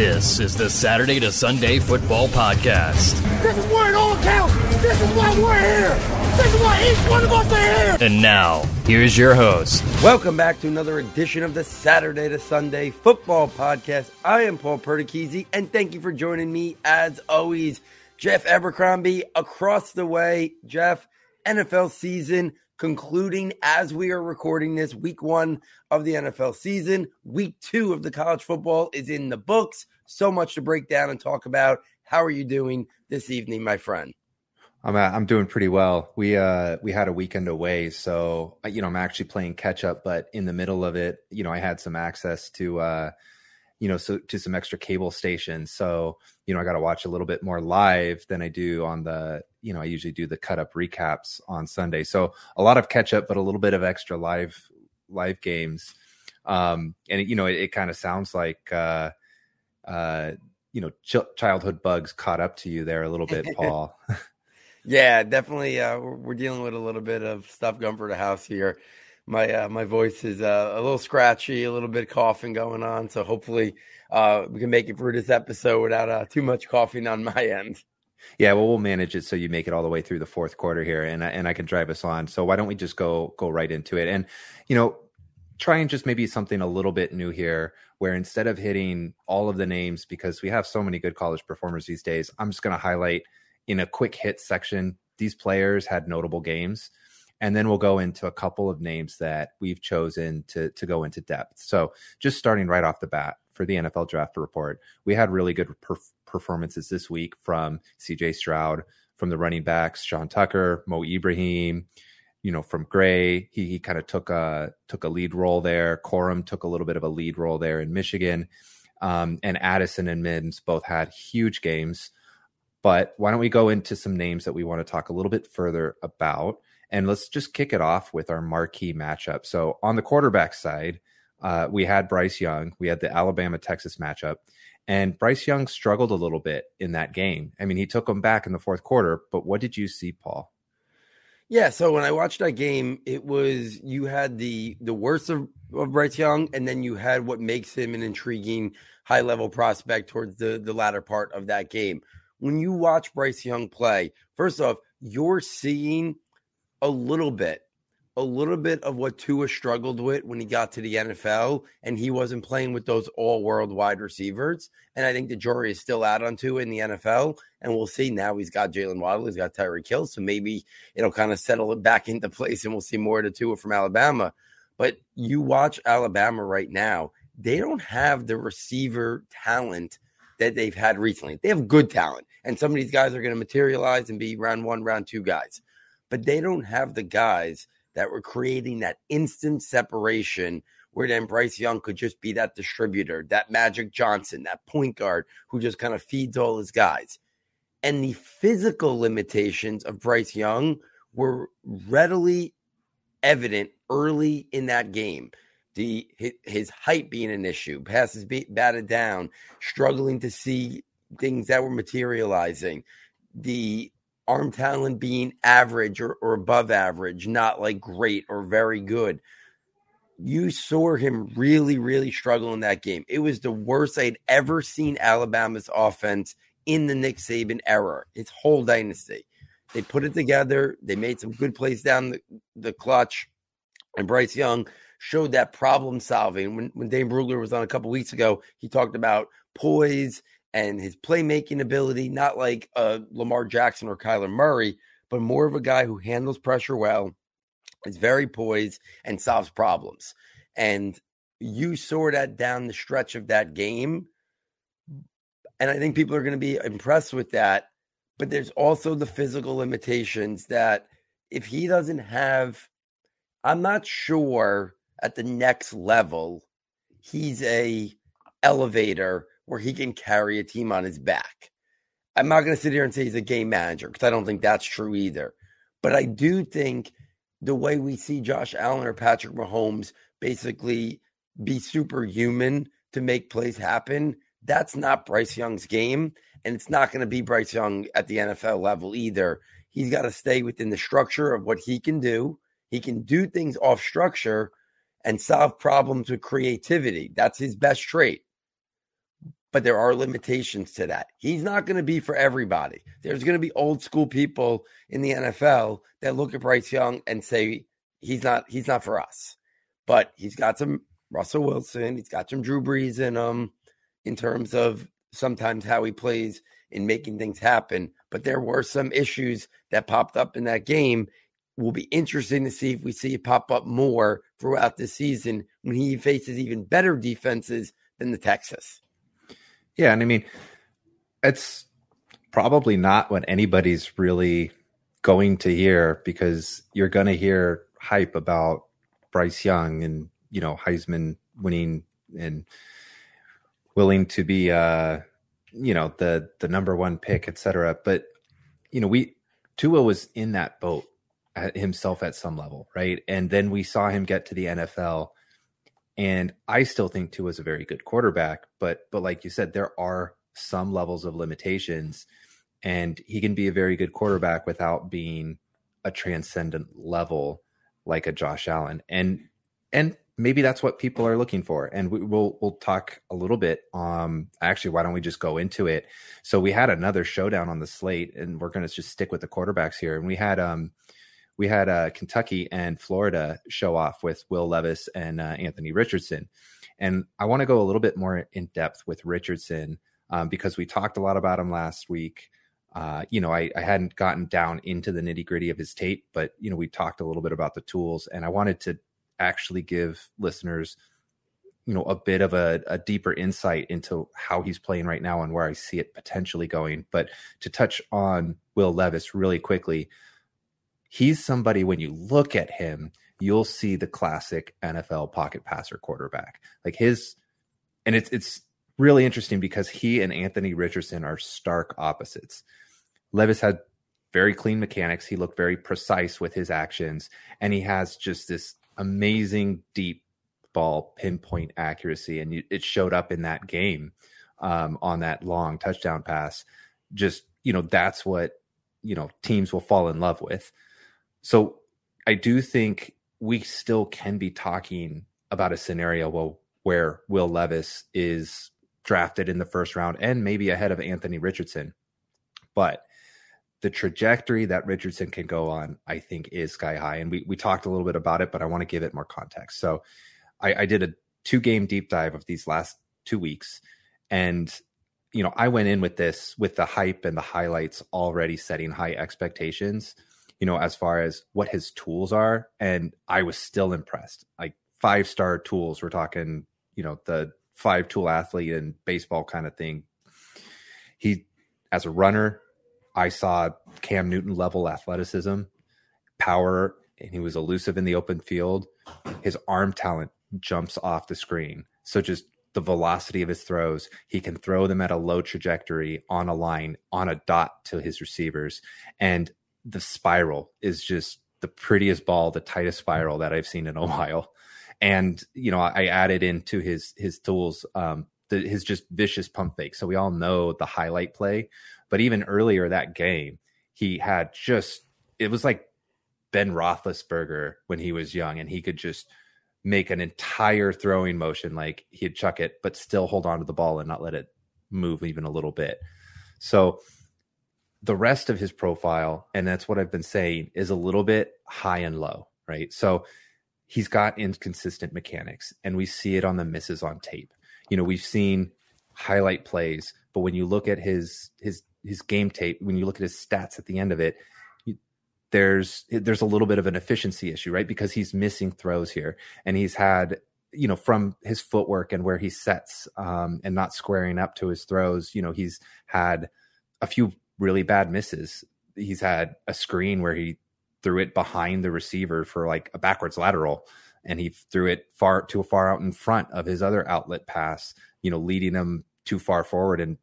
This is the Saturday to Sunday Football Podcast. This is where it all counts. This is why we're here. This is why each one of us are here. And now, here's your host. Welcome back to another edition of the Saturday to Sunday Football Podcast. I am Paul Perticchese, and thank you for joining me as always. Jeff Abercrombie across the way. Jeff, NFL season concluding as we are recording this week one of the NFL season. Week two of the college football is in the books. So much to break down and talk about. How are you doing this evening, my friend? I'm uh, I'm doing pretty well. We uh we had a weekend away, so uh, you know I'm actually playing catch up. But in the middle of it, you know I had some access to uh you know so to some extra cable stations. So you know I got to watch a little bit more live than I do on the you know I usually do the cut up recaps on Sunday. So a lot of catch up, but a little bit of extra live live games. Um, and it, you know it, it kind of sounds like uh uh you know ch- childhood bugs caught up to you there a little bit, Paul. Yeah, definitely. Uh, we're dealing with a little bit of stuff going for the house here. My uh, my voice is uh, a little scratchy, a little bit coughing going on. So hopefully uh, we can make it through this episode without uh, too much coughing on my end. Yeah, well, we'll manage it so you make it all the way through the fourth quarter here, and I, and I can drive us on. So why don't we just go go right into it? And you know, try and just maybe something a little bit new here, where instead of hitting all of the names because we have so many good college performers these days, I'm just going to highlight in a quick hit section, these players had notable games. And then we'll go into a couple of names that we've chosen to, to go into depth. So, just starting right off the bat for the NFL draft report, we had really good perf- performances this week from CJ Stroud, from the running backs, Sean Tucker, Mo Ibrahim, you know, from Gray. He, he kind of took a took a lead role there. Corum took a little bit of a lead role there in Michigan. Um, and Addison and Mims both had huge games. But why don't we go into some names that we want to talk a little bit further about? And let's just kick it off with our marquee matchup. So on the quarterback side, uh, we had Bryce Young. We had the Alabama Texas matchup. And Bryce Young struggled a little bit in that game. I mean, he took them back in the fourth quarter. But what did you see, Paul? Yeah, so when I watched that game, it was you had the the worst of, of Bryce Young, and then you had what makes him an intriguing high level prospect towards the the latter part of that game. When you watch Bryce Young play, first off, you're seeing a little bit, a little bit of what Tua struggled with when he got to the NFL and he wasn't playing with those all world wide receivers. And I think the jury is still out on Tua in the NFL. And we'll see now he's got Jaylen Waddle, he's got Tyreek Hill. So maybe it'll kind of settle it back into place and we'll see more of the Tua from Alabama. But you watch Alabama right now, they don't have the receiver talent that they've had recently. They have good talent, and some of these guys are going to materialize and be round one, round two guys, but they don't have the guys that were creating that instant separation where then Bryce Young could just be that distributor, that Magic Johnson, that point guard who just kind of feeds all his guys. And the physical limitations of Bryce Young were readily evident early in that game the his height being an issue, passes be, batted down, struggling to see things that were materializing, the arm talent being average or, or above average, not like great or very good. You saw him really, really struggle in that game. It was the worst I'd ever seen Alabama's offense in the Nick Saban era, its whole dynasty. They put it together. They made some good plays down the, the clutch. And Bryce Young showed that problem solving. When when Dane Brugler was on a couple weeks ago, he talked about poise and his playmaking ability, not like uh, Lamar Jackson or Kyler Murray, but more of a guy who handles pressure well, is very poised, and solves problems. And you saw that down the stretch of that game. And I think people are going to be impressed with that. But there's also the physical limitations that if he doesn't have, I'm not sure at the next level, he's a elevator where he can carry a team on his back. I'm not going to sit here and say he's a game manager because I don't think that's true either. But I do think the way we see Josh Allen or Patrick Mahomes basically be superhuman to make plays happen, that's not Bryce Young's game. And it's not going to be Bryce Young at the NFL level either. He's got to stay within the structure of what he can do. He can do things off structure, and solve problems with creativity. That's his best trait. But there are limitations to that. He's not going to be for everybody. There's going to be old school people in the NFL that look at Bryce Young and say he's not he's not for us. But he's got some Russell Wilson, he's got some Drew Brees in him in terms of sometimes how he plays in making things happen. But there were some issues that popped up in that game. Will be interesting to see if we see it pop up more throughout the season when he faces even better defenses than the Texas. Yeah, and I mean, it's probably not what anybody's really going to hear because you're going to hear hype about Bryce Young and you know Heisman winning and willing to be uh you know the the number one pick, etc. But you know we Tua was in that boat at himself at some level, right? And then we saw him get to the NFL and I still think Tua is a very good quarterback, but but like you said, there are some levels of limitations, and he can be a very good quarterback without being a transcendent level like a Josh Allen. And and maybe that's what people are looking for. And we, will we'll talk a little bit. Um, actually, why don't we just go into it? So we had another showdown on the slate, and we're going to just stick with the quarterbacks here. And we had um we had uh, Kentucky and Florida show off with Will Levis and uh, Anthony Richardson. And I want to go a little bit more in depth with Richardson um, because we talked a lot about him last week. Uh, you know, I, I, hadn't gotten down into the nitty gritty of his tape, but, you know, we talked a little bit about the tools and I wanted to actually give listeners, you know, a bit of a, a deeper insight into how he's playing right now and where I see it potentially going. But to touch on Will Levis really quickly, he's somebody when you look at him, you'll see the classic NFL pocket passer quarterback. Like his and it's it's really interesting because he and Anthony Richardson are stark opposites. Levis had very clean mechanics. He looked very precise with his actions, and he has just this amazing deep ball pinpoint accuracy, and it showed up in that game um, on that long touchdown pass. Just you know, that's what you know teams will fall in love with. So I do think we still can be talking about a scenario where, Will Levis is drafted in the first round and maybe ahead of Anthony Richardson. But the trajectory that Richardson can go on, I think, is sky high. And we, we talked a little bit about it, but I want to give it more context. So I, I did a two game deep dive of these last two weeks. And, you know, I went in with this with the hype and the highlights already setting high expectations you know, as far as what his tools are. And I was still impressed. Like five star tools. We're talking, you know, the five tool athlete and baseball kind of thing. He, as a runner, I saw Cam Newton level athleticism, power, and he was elusive in the open field. His arm talent jumps off the screen. So just the velocity of his throws, he can throw them at a low trajectory on a line, on a dot to his receivers. And the spiral is just the prettiest ball, the tightest spiral that I've seen in a while. And you know, I added into his his tools um, the, his just vicious pump fake. So we all know the highlight play, but even earlier that game, he had just it was like Ben Roethlisberger when he was young, and he could just make an entire throwing motion like he'd chuck it, but still hold on to the ball and not let it move even a little bit. So the rest of his profile, and that's what I've been saying, is a little bit high and low, right? So he's got inconsistent mechanics, and we see it on the misses on tape. You know, we've seen highlight plays, but when you look at his his his game tape, when you look at his stats at the end of it, there's there's a little bit of an efficiency issue, right? Because he's missing throws here, and he's had you know from his footwork and where he sets um, and not squaring up to his throws. You know, he's had a few really bad misses. He's had a screen where he threw it behind the receiver for like a backwards lateral and he threw it far too far out in front of his other outlet pass, you know, leading him too far forward and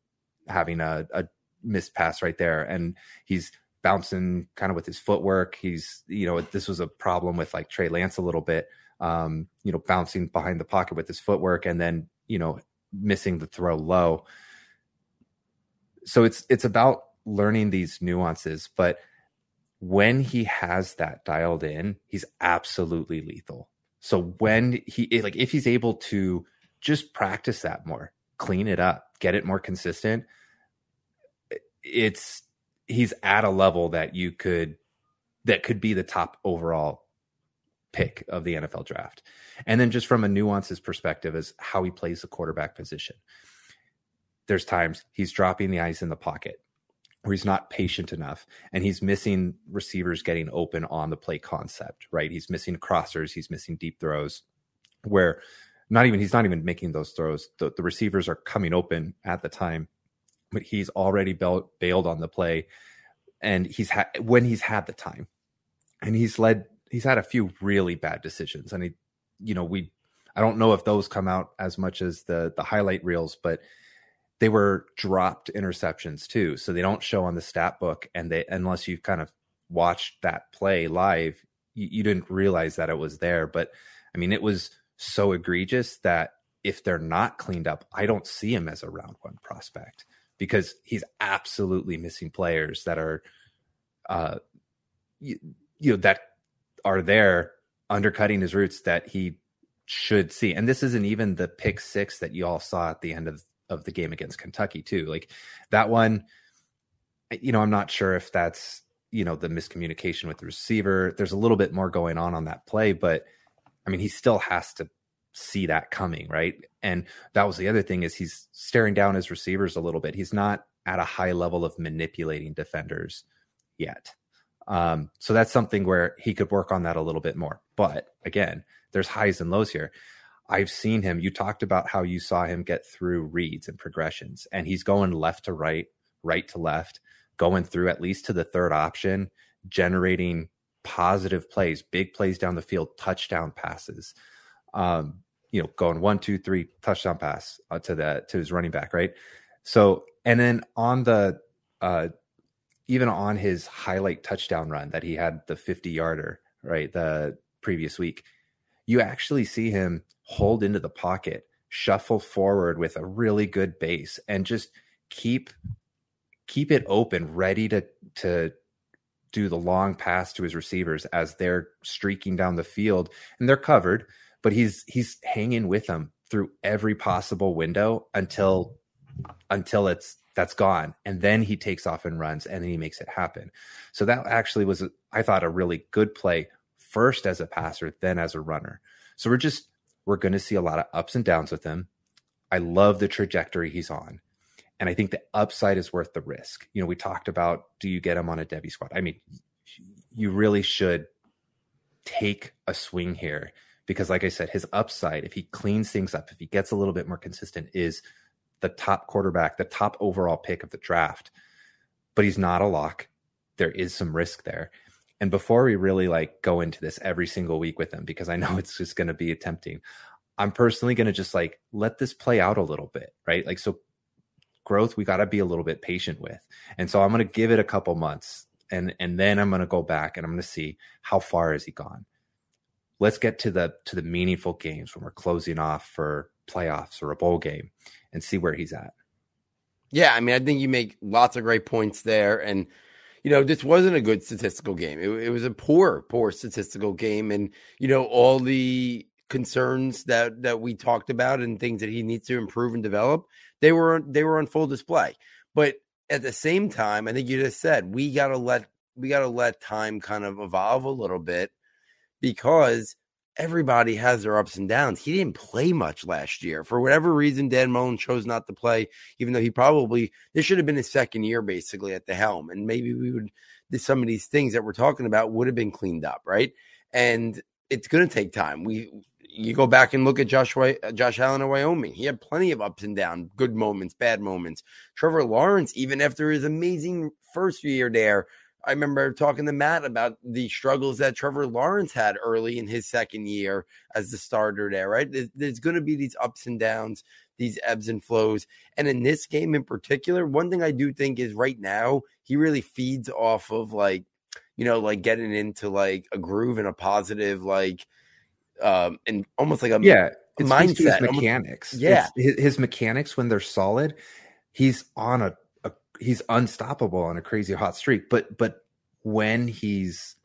having a, a missed pass right there. And he's bouncing kind of with his footwork. He's, you know, this was a problem with like Trey Lance a little bit, um, you know, bouncing behind the pocket with his footwork and then, you know, missing the throw low. So it's it's about learning these nuances, but when he has that dialed in, he's absolutely lethal. So when he like if he's able to just practice that more, clean it up, get it more consistent, it's he's at a level that you could that could be the top overall pick of the NFL draft. And then just from a nuances perspective is how he plays the quarterback position. There's times he's dropping the eyes in the pocket where he's not patient enough and he's missing receivers getting open on the play concept, right? He's missing crossers, he's missing deep throws where not even he's not even making those throws. The, the receivers are coming open at the time, but he's already bailed, bailed on the play and he's had when he's had the time and he's led he's had a few really bad decisions and he you know we i don't know if those come out as much as the the highlight reels but they were dropped interceptions too so they don't show on the stat book and they unless you kind of watched that play live you, you didn't realize that it was there but i mean it was so egregious that if they're not cleaned up i don't see him as a round one prospect because he's absolutely missing players that are uh you, you know that are there undercutting his routes that he should see. And this isn't even the pick six that you all saw at the end of, of the game against Kentucky, too. Like that one, you know, I'm not sure if that's, you know, the miscommunication with the receiver. There's a little bit more going on on that play, but I mean, he still has to see that coming, right? And that was the other thing is he's staring down his receivers a little bit. He's not at a high level of manipulating defenders yet. Um, so that's something where he could work on that a little bit more. But again, there's highs and lows here. I've seen him. You talked about how you saw him get through reads and progressions, and he's going left to right, right to left, going through at least to the third option, generating positive plays, big plays down the field, touchdown passes. Um, you know, going one, two, three, touchdown pass uh, to the to his running back, right? So, and then on the uh, even on his highlight touchdown run that he had the 50 yarder, right, the previous week, you actually see him hold into the pocket, shuffle forward with a really good base and just keep keep it open, ready to to do the long pass to his receivers as they're streaking down the field and they're covered, but he's he's hanging with them through every possible window until until it's that's gone. And then he takes off and runs and then he makes it happen. So that actually was, I thought, a really good play first as a passer, then as a runner. So we're just, we're going to see a lot of ups and downs with him. I love the trajectory he's on. And I think the upside is worth the risk. You know, we talked about do you get him on a Devy squad? I mean, you really should take a swing here because, like I said, his upside, if he cleans things up, if he gets a little bit more consistent, is the top quarterback, the top overall pick of the draft, but he's not a lock. There is some risk there. And before we really like go into this every single week with him, because I know it's just going to be tempting, I'm personally going to just like let this play out a little bit, right? Like, so growth, we got to be a little bit patient with. And so I'm going to give it a couple months and, and then I'm going to go back and I'm going to see how far has he gone. Let's get to the, to the meaningful games when we're closing off for playoffs or a bowl game and see where he's at. Yeah, I mean, I think you make lots of great points there. And, you know, this wasn't a good statistical game. It, it was a poor, poor statistical game. And, you know, all the concerns that that we talked about and things that he needs to improve and develop, they were they were on full display. But at the same time, I think you just said we gotta let we gotta let time kind of evolve a little bit because everybody has their ups and downs. He didn't play much last year. For whatever reason, Dan Mullen chose not to play, even though he probably, this should have been his second year basically at the helm. And maybe we would, some of these things that we're talking about would have been cleaned up, right? And it's going to take time. We, you go back and look at Josh, uh, Josh Allen of Wyoming. He had plenty of ups and downs, good moments, bad moments. Trevor Lawrence, even after his amazing first year there, I remember talking to Matt about the struggles that Trevor Lawrence had early in his second year as the starter there, right? There's, going to be these ups and downs, these ebbs and flows. And in this game in particular, one thing I do think is right now, he really feeds off of like, you know, like getting into like a groove and a positive, like, um, and almost like a yeah, mindset, his mechanics. Almost, yeah, his, his mechanics when they're solid, he's on a he's unstoppable on a crazy hot streak. But but when he's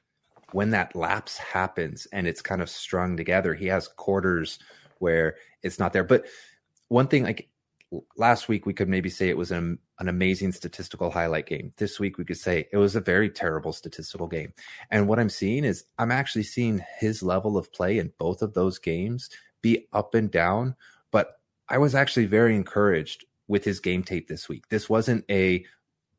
when that lapse happens and it's kind of strung together, he has quarters where it's not there. But one thing, like last week we could maybe say it was an, an amazing statistical highlight game. This week we could say it was a very terrible statistical game. And what I'm seeing is I'm actually seeing his level of play in both of those games be up and down. But I was actually very encouraged with his game tape this week. This wasn't a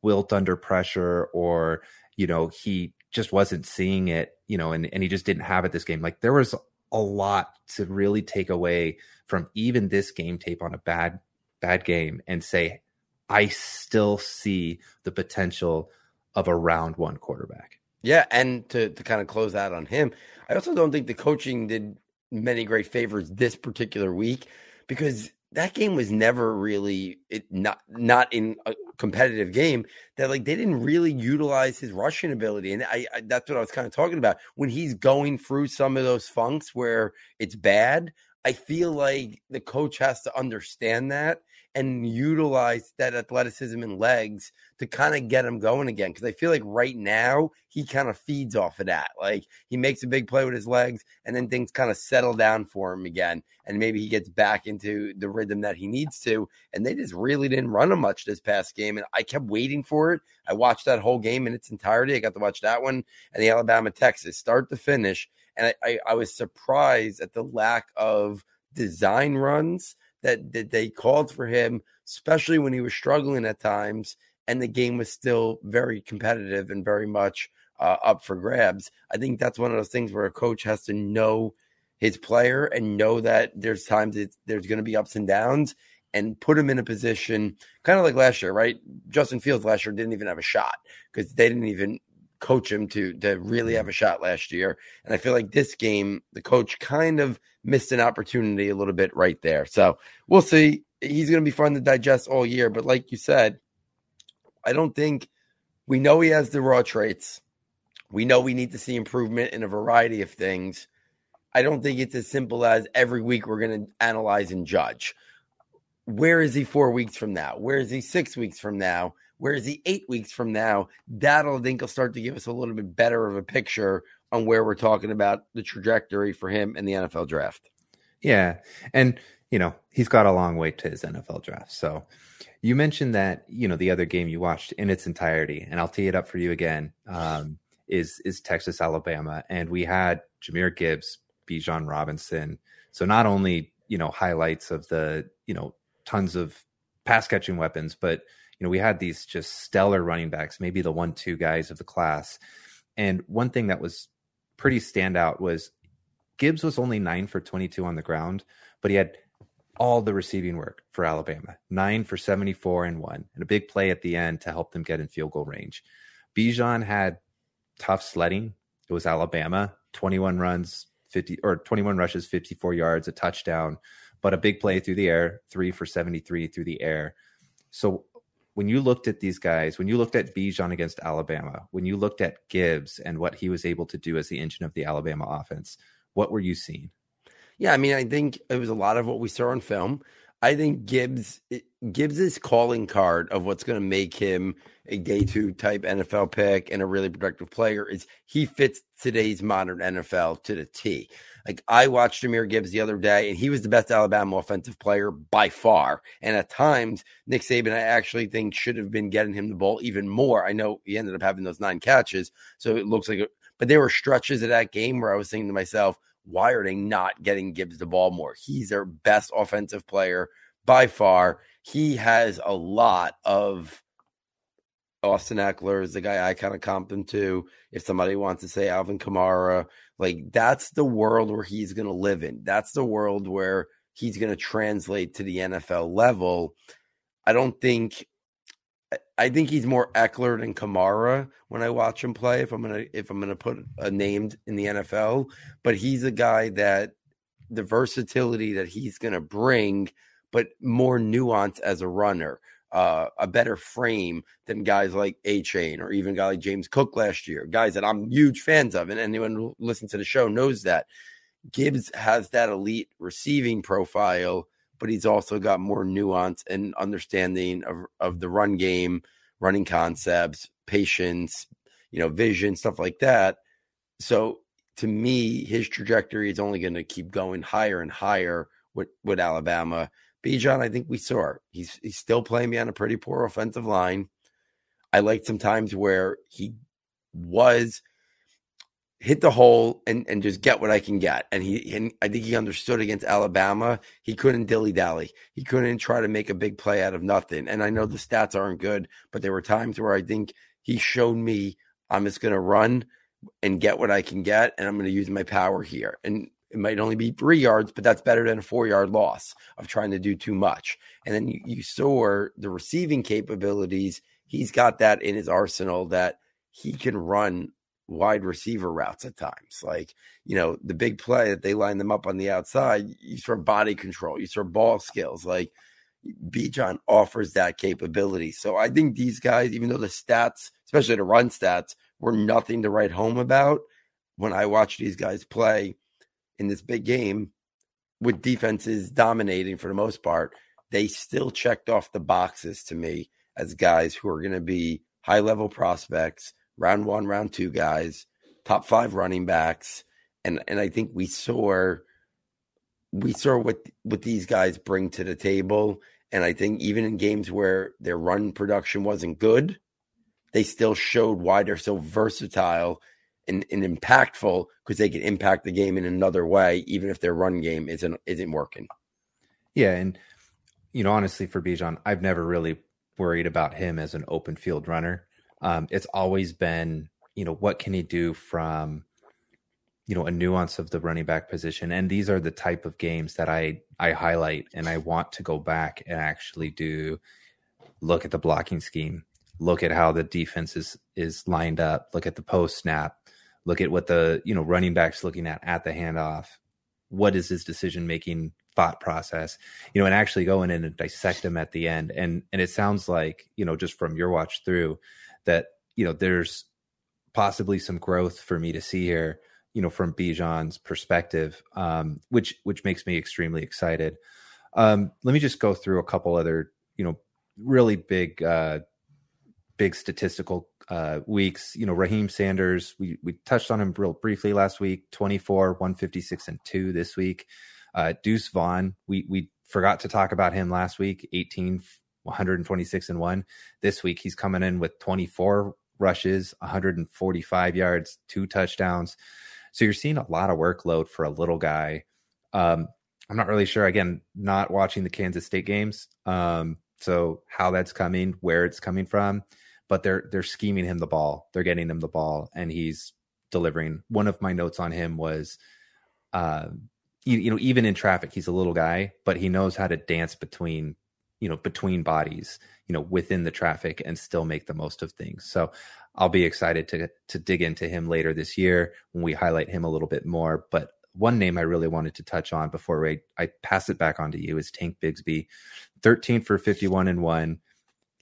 wilt under pressure or, you know, he just wasn't seeing it, you know, and, and he just didn't have it this game. Like there was a lot to really take away from even this game tape on a bad bad game and say I still see the potential of a round one quarterback. Yeah, and to to kind of close out on him, I also don't think the coaching did many great favors this particular week because that game was never really it not not in a competitive game that like they didn't really utilize his rushing ability and I, I, that's what I was kind of talking about. When he's going through some of those funks where it's bad I feel like the coach has to understand that and utilize that athleticism and legs to kind of get him going again. Because I feel like right now he kind of feeds off of that. Like he makes a big play with his legs, and then things kind of settle down for him again, and maybe he gets back into the rhythm that he needs to. And they just really didn't run him much this past game, and I kept waiting for it. I watched that whole game in its entirety. I got to watch that one and the Alabama Texas start to finish, and I, I, I was surprised at the lack of design runs that, that they called for him, especially when he was struggling at times and the game was still very competitive and very much uh, up for grabs. I think that's one of those things where a coach has to know his player and know that there's times there's going to be ups and downs and put him in a position kind of like last year, right? Justin Fields last year didn't even have a shot because they didn't even coach him to to really mm-hmm. have a shot last year. And I feel like this game, the coach kind of missed an opportunity a little bit right there. So we'll see. He's going to be fun to digest all year. But like you said, I don't think we know he has the raw traits. We know we need to see improvement in a variety of things. I don't think it's as simple as every week we're going to analyze and judge. Where is he four weeks from now? Where is he six weeks from now? Where is the eight weeks from now? That'll I think will start to give us a little bit better of a picture on where we're talking about the trajectory for him in the NFL draft. Yeah. And, you know, he's got a long way to his NFL draft. So you mentioned that, you know, the other game you watched in its entirety, and I'll tee it up for you again, um, is is Texas Alabama. And we had Jahmyr Gibbs, Bijan Robinson. So not only, you know, highlights of the, you know, tons of pass catching weapons, but you know, we had these just stellar running backs, maybe the one two guys of the class. And one thing that was pretty standout was Gibbs was only nine for 22 on the ground, but he had all the receiving work for Alabama nine for 74 and one, and a big play at the end to help them get in field goal range. Bijan had tough sledding. It was Alabama, 21 runs, 50 or 21 rushes, 54 yards, a touchdown, but a big play through the air, three for 73 through the air. So when you looked at these guys, when you looked at Bijan against Alabama, when you looked at Gibbs and what he was able to do as the engine of the Alabama offense, what were you seeing? Yeah, I mean, I think it was a lot of what we saw on film. I think Gibbs eh, Gibbs's calling card of what's going to make him a day two type NFL pick and a really productive player is he fits today's modern NFL to the T. Like I watched Jahmyr Gibbs the other day, and he was the best Alabama offensive player by far. And at times, Nick Saban, I actually think should have been getting him the ball even more. I know he ended up having those nine catches, so it looks like. A, but there were stretches of that game where I was thinking to myself, why are they not getting Gibbs the ball more? He's their best offensive player by far. He has a lot of Austin Ekeler is the guy I kind of comp him to. If somebody wants to say Alvin Kamara, like that's the world where he's going to live in. That's the world where he's going to translate to the NFL level. I don't think. I think he's more Ekeler than Kamara when I watch him play. If I'm gonna if I'm gonna put a named in the NFL, but he's a guy that the versatility that he's gonna bring, but more nuance as a runner uh, a better frame than guys like A Chain or even guy like James Cook last year, guys that I'm huge fans of. And anyone who listens to the show knows that Gibbs has that elite receiving profile, but he's also got more nuance and understanding of, of the run game, running concepts, patience, you know, vision, stuff like that. So to me, his trajectory is only going to keep going higher and higher with, with Alabama Bijan, I think we saw he's he's still playing me on a pretty poor offensive line. I liked some times where he was hit the hole and, and just get what I can get. And he and I think he understood against Alabama. He couldn't dilly dally. He couldn't try to make a big play out of nothing. And I know the mm-hmm. stats aren't good, but there were times where I think he showed me I'm just gonna run and get what I can get, and I'm gonna use my power here. And it might only be three yards, but that's better than a four yard loss of trying to do too much. And then you, you saw the receiving capabilities. He's got that in his arsenal that he can run wide receiver routes at times. Like, you know, the big play that they line them up on the outside, you throw body control, you throw ball skills. Like, Bijan offers that capability. So I think these guys, even though the stats, especially the run stats, were nothing to write home about, when I watch these guys play in this big game with defenses dominating for the most part, they still checked off the boxes to me as guys who are going to be high level prospects round one, round two guys, top five running backs, and and I think we saw we saw what what these guys bring to the table. And I think even in games where their run production wasn't good, they still showed why they're so versatile and, and impactful because they can impact the game in another way, even if their run game isn't isn't working. Yeah, and you know, honestly, for Bijan, I've never really worried about him as an open field runner um, it's always been you know what can he do from you know a nuance of the running back position? And these are the type of games that i i highlight and i want to go back and actually do. Look at the blocking scheme. Look at how the defense is is lined up. Look at the post snap. Look at what the you know running backs looking at at the handoff. What is his decision making thought process? You know and actually go in and dissect them at the end. And and it sounds like you know just from your watch through that you know there's possibly some growth for me to see here you know from Bijan's perspective um, which which makes me extremely excited. Um, let me just go through a couple other you know really big uh, big statistical uh, weeks. You know Raheim Sanders we we touched on him real briefly last week 24 156 and 2 this week. Uh, Deuce Vaughn we we forgot to talk about him last week 18 126 and 1. This week he's coming in with 24 rushes, 145 yards, two touchdowns. So you're seeing a lot of workload for a little guy. Um, I'm not really sure. Again, not watching the Kansas State games. Um, so how that's coming, where it's coming from, but they're they're scheming him the ball. They're getting him the ball, and he's delivering. One of my notes on him was, uh, you, you know, even in traffic, he's a little guy, but he knows how to dance between you know between bodies you know within the traffic and still make the most of things. So i'll be excited to to dig into him later this year when we highlight him a little bit more. But one name i really wanted to touch on before I, I pass it back on to you is tank bigsby. 13 for 51 and 1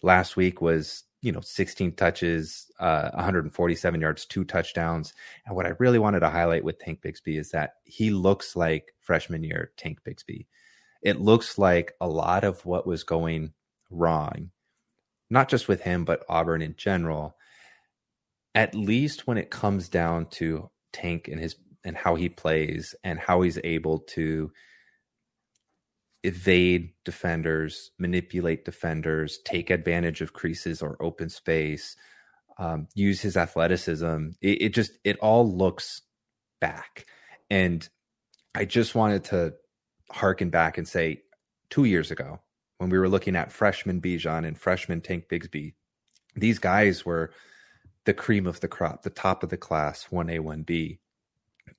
last week was you know 16 touches uh 147 yards two touchdowns. And what i really wanted to highlight with tank bigsby is that he looks like freshman year tank bigsby it looks like a lot of what was going wrong, not just with him, but Auburn in general, at least when it comes down to Tank and his and how he plays and how he's able to evade defenders, manipulate defenders, take advantage of creases or open space, um, use his athleticism. It, it just it all looks back, and I just wanted to harken back and say two years ago when we were looking at freshman Bijan and freshman Tank Bigsby, these guys were the cream of the crop, the top of the class, 1A, 1B.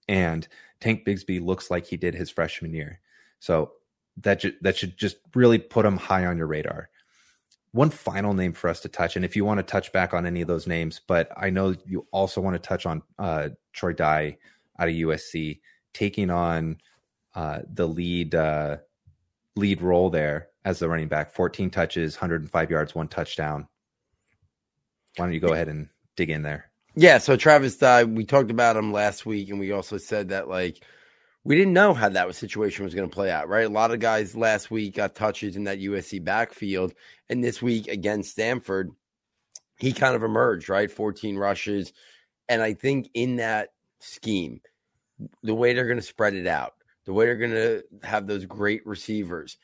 And Tank Bigsby looks like he did his freshman year. So that, ju- that should just really put him high on your radar. One final name for us to touch, and if you want to touch back on any of those names, but I know you also want to touch on uh, Troy Dye out of USC taking on uh, the lead uh, lead role there as the running back. 14 touches, 105 yards, one touchdown. Why don't you go ahead and dig in there? Yeah, so Travis Dye, we talked about him last week, and we also said that like we didn't know how that situation was going to play out, right? A lot of guys last week got touches in that USC backfield, and this week against Stanford, he kind of emerged, right? 14 rushes, and I think in that scheme, the way they're going to spread it out, the way they're going to have those great receivers,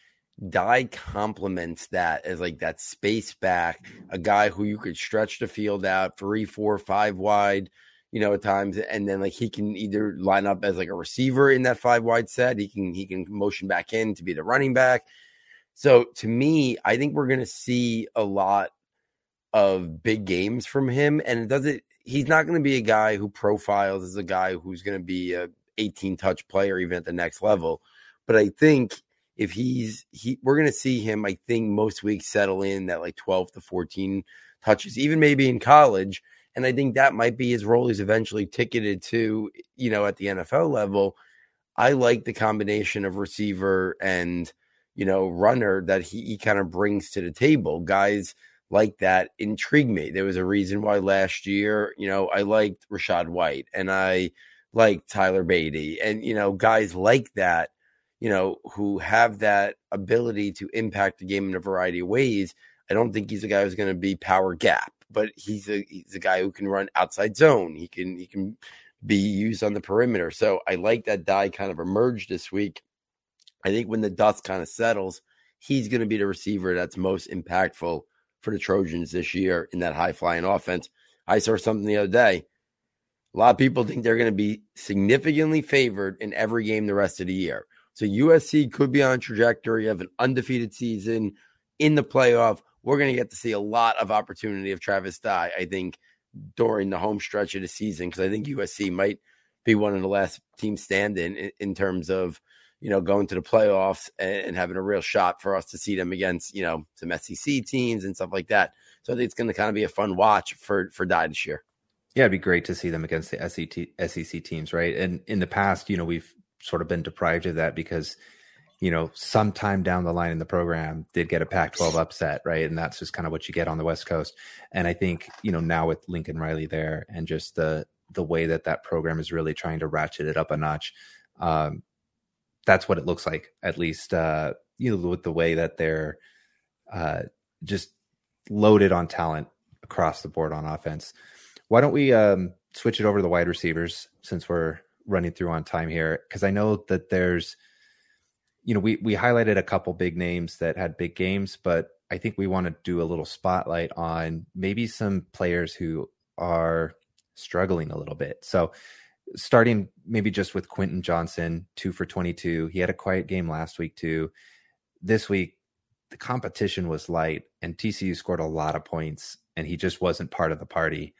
Dye complements that as like that space back, a guy who you could stretch the field out three, four, five wide, you know, at times, and then like he can either line up as like a receiver in that five wide set. He can he can motion back in to be the running back. So to me, I think we're gonna see a lot of big games from him, and it doesn't. He's not going to be a guy who profiles as a guy who's going to be a 18 touch player even at the next level. But I think if he's he, we're going to see him. I think most weeks settle in that like 12 to 14 touches, even maybe in college. And I think that might be his role. He's eventually ticketed to, you know, at the NFL level. I like the combination of receiver and, you know, runner that he, he kind of brings to the table. Guys like that intrigue me. There was a reason why last year, you know, I liked Rachaad White and I liked Tyler Badie and, you know, guys like that, you know, who have that ability to impact the game in a variety of ways. I don't think he's a guy who's going to be power gap, but he's a he's a guy who can run outside zone. He can he can be used on the perimeter. So I like that Dye kind of emerged this week. I think when the dust kind of settles, he's going to be the receiver that's most impactful for the Trojans this year in that high flying offense. I saw something the other day. A lot of people think they're going to be significantly favored in every game the rest of the year. So USC could be on trajectory of an undefeated season in the playoff. We're going to get to see a lot of opportunity of Travis Dye, I think, during the home stretch of the season, because I think USC might be one of the last teams standing in, in terms of you know, going to the playoffs and, having a real shot for us to see them against, you know, some SEC teams and stuff like that. So I think it's going to kind of be a fun watch for for Dye this year. Yeah, it'd be great to see them against the SEC, SEC teams, right? And in the past, you know, we've sort of been deprived of that because, you know, sometime down the line in the program did get a Pac-12 upset, right? And that's just kind of what you get on the West Coast. And I think, you know, now with Lincoln Riley there and just the the way that that program is really trying to ratchet it up a notch, um, that's what it looks like, at least, uh, you know, with the way that they're uh, just loaded on talent across the board on offense. Why don't we um, switch it over to the wide receivers since we're running through on time here? Because I know that there's, you know, we we highlighted a couple big names that had big games, but I think we want to do a little spotlight on maybe some players who are struggling a little bit. So starting maybe just with Quentin Johnston, two for 22. He had a quiet game last week, too. This week, the competition was light, and TCU scored a lot of points, and he just wasn't part of the party.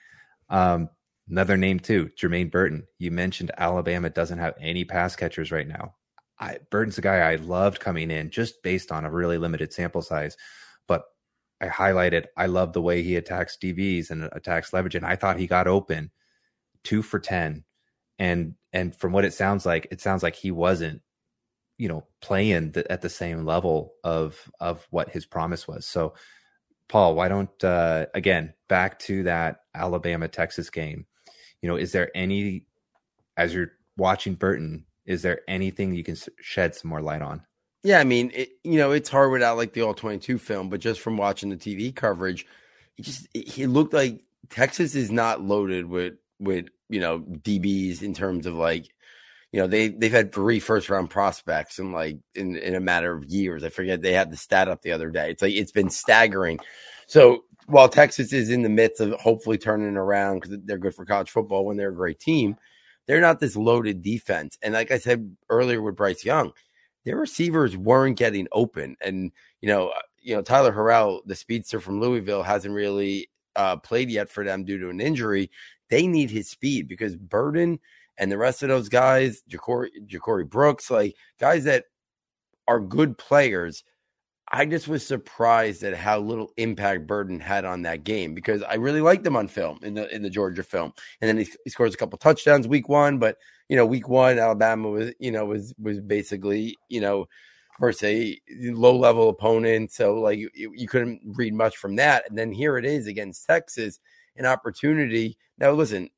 Um, another name, too, Jermaine Burton. You mentioned Alabama doesn't have any pass catchers right now. I, Burton's a guy I loved coming in just based on a really limited sample size, but I highlighted I love the way he attacks DBs and attacks leverage, and I thought he got open two for 10 and and from what it sounds like it sounds like he wasn't you know playing the, at the same level of of what his promise was so paul why don't uh again back to that alabama texas game. You know is there any as you're watching burton is there anything you can shed some more light on? Yeah i mean it, you know it's hard without like the all 22 film but just from watching the tv coverage it just it, he looked like texas is not loaded with with you know DBs in terms of like you know they they've had three first round prospects in like in in a matter of years. I forget they had the stat up the other day. It's like it's been staggering. So while Texas is in the midst of hopefully turning around because they're good for college football when they're a great team, they're not this loaded defense. And like I said earlier with Bryce Young, their receivers weren't getting open. And you know, uh, you know Tyler Harrell, the speedster from Louisville, hasn't really uh, played yet for them due to an injury. They need his speed because Burton and the rest of those guys, Ja'Corey Brooks, like guys that are good players. I just was surprised at how little impact Burton had on that game because I really liked him on film in the in the Georgia film, and then he, he scores a couple touchdowns week one. But you know, week one Alabama was you know was was basically you know versus a low level opponent, so like you, you couldn't read much from that. And then here it is against Texas, an opportunity. Now, listen,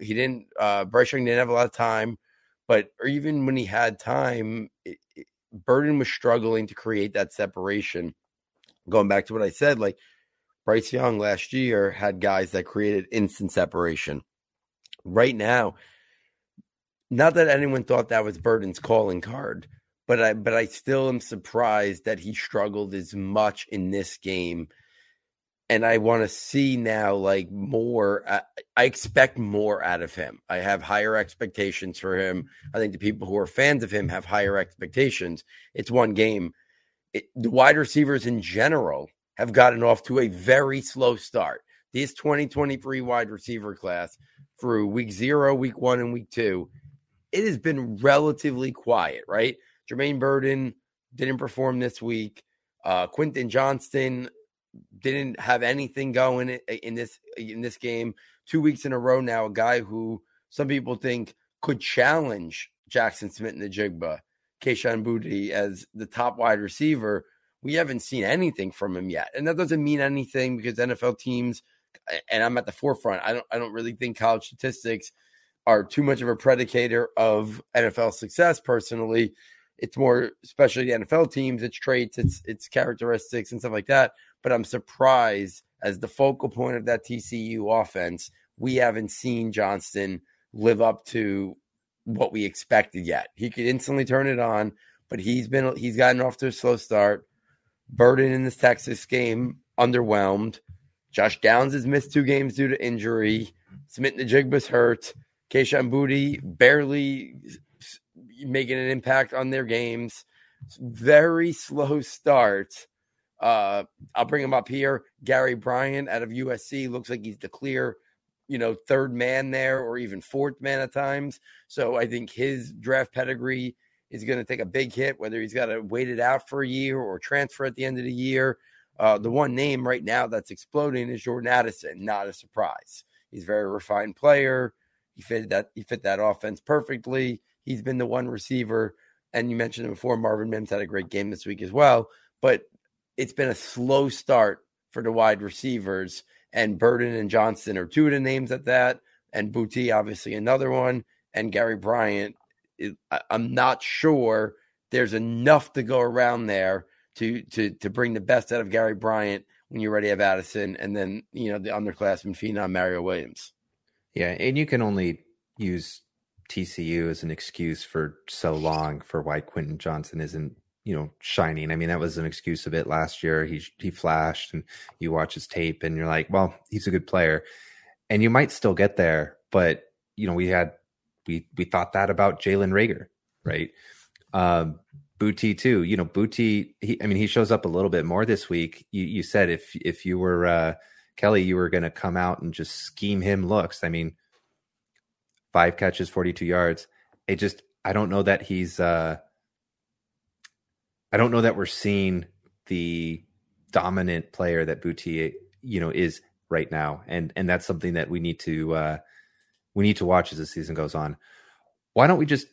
he didn't, uh, Bryce Young didn't have a lot of time, but or even when he had time, it, it, Burton was struggling to create that separation. Going back to what I said, like Bryce Young last year had guys that created instant separation. Right now, not that anyone thought that was Burton's calling card, but I but I still am surprised that he struggled as much in this game. And I want to see now like more. Uh, I expect more out of him. I have higher expectations for him. I think the people who are fans of him have higher expectations. It's one game. It, the wide receivers in general have gotten off to a very slow start. This 2023 wide receiver class through week zero, week one, and week two, it has been relatively quiet, right? Jermaine Burton didn't perform this week. Uh, Quentin Johnston didn't have anything going in this in this game. Two weeks in a row now, a guy who some people think could challenge Jackson Smith-Njigba, Kayshon Boutte as the top wide receiver. We haven't seen anything from him yet, and that doesn't mean anything because NFL teams. And I'm at the forefront. I don't. I don't really think college statistics are too much of a predicator of NFL success. Personally, it's more, especially the NFL teams, its traits, its its characteristics, and stuff like that. But I'm surprised as the focal point of that TCU offense, we haven't seen Johnston live up to what we expected yet. He could instantly turn it on, but he's been he's gotten off to a slow start. Burton in this Texas game underwhelmed. Josh Downs has missed two games due to injury. Smith-Njigba's hurt. Kayshon Boutte barely making an impact on their games. Very slow start. Uh, I'll bring him up here. Gary Bryant out of USC looks like he's the clear, you know, third man there or even fourth man at times. So I think his draft pedigree is going to take a big hit, whether he's got to wait it out for a year or transfer at the end of the year. Uh, the one name right now that's exploding is Jordan Addison. Not a surprise. He's a very refined player. He fit that. He fit that offense perfectly. He's been the one receiver. And you mentioned it before, Marvin Mims had a great game this week as well. But it's been a slow start for the wide receivers. And Burton and Johnston are two of the names at that. And Boutte, obviously, another one. And Gary Bryant. I'm not sure there's enough to go around there to to to bring the best out of Gary Bryant when you already have Addison and then you know the underclassman phenom Mario Williams. Yeah, and you can only use TCU as an excuse for so long for why Quentin Johnston isn't, you know, shining. I mean, that was an excuse of it last year. He he flashed, and you watch his tape, and you're like, well, he's a good player, and you might still get there, but you know, we had we we thought that about Jalen Reagor, right? Um, Boutte too. You know, Boutte. He, I mean, he shows up a little bit more this week. You you said if if you were uh, Kelly, you were going to come out and just scheme him looks. I mean five catches, 42 yards. It just, I don't know that he's, uh, I don't know that we're seeing the dominant player that Boutte, you know, is right now. And, and that's something that we need to, uh, we need to watch as the season goes on. Why don't we just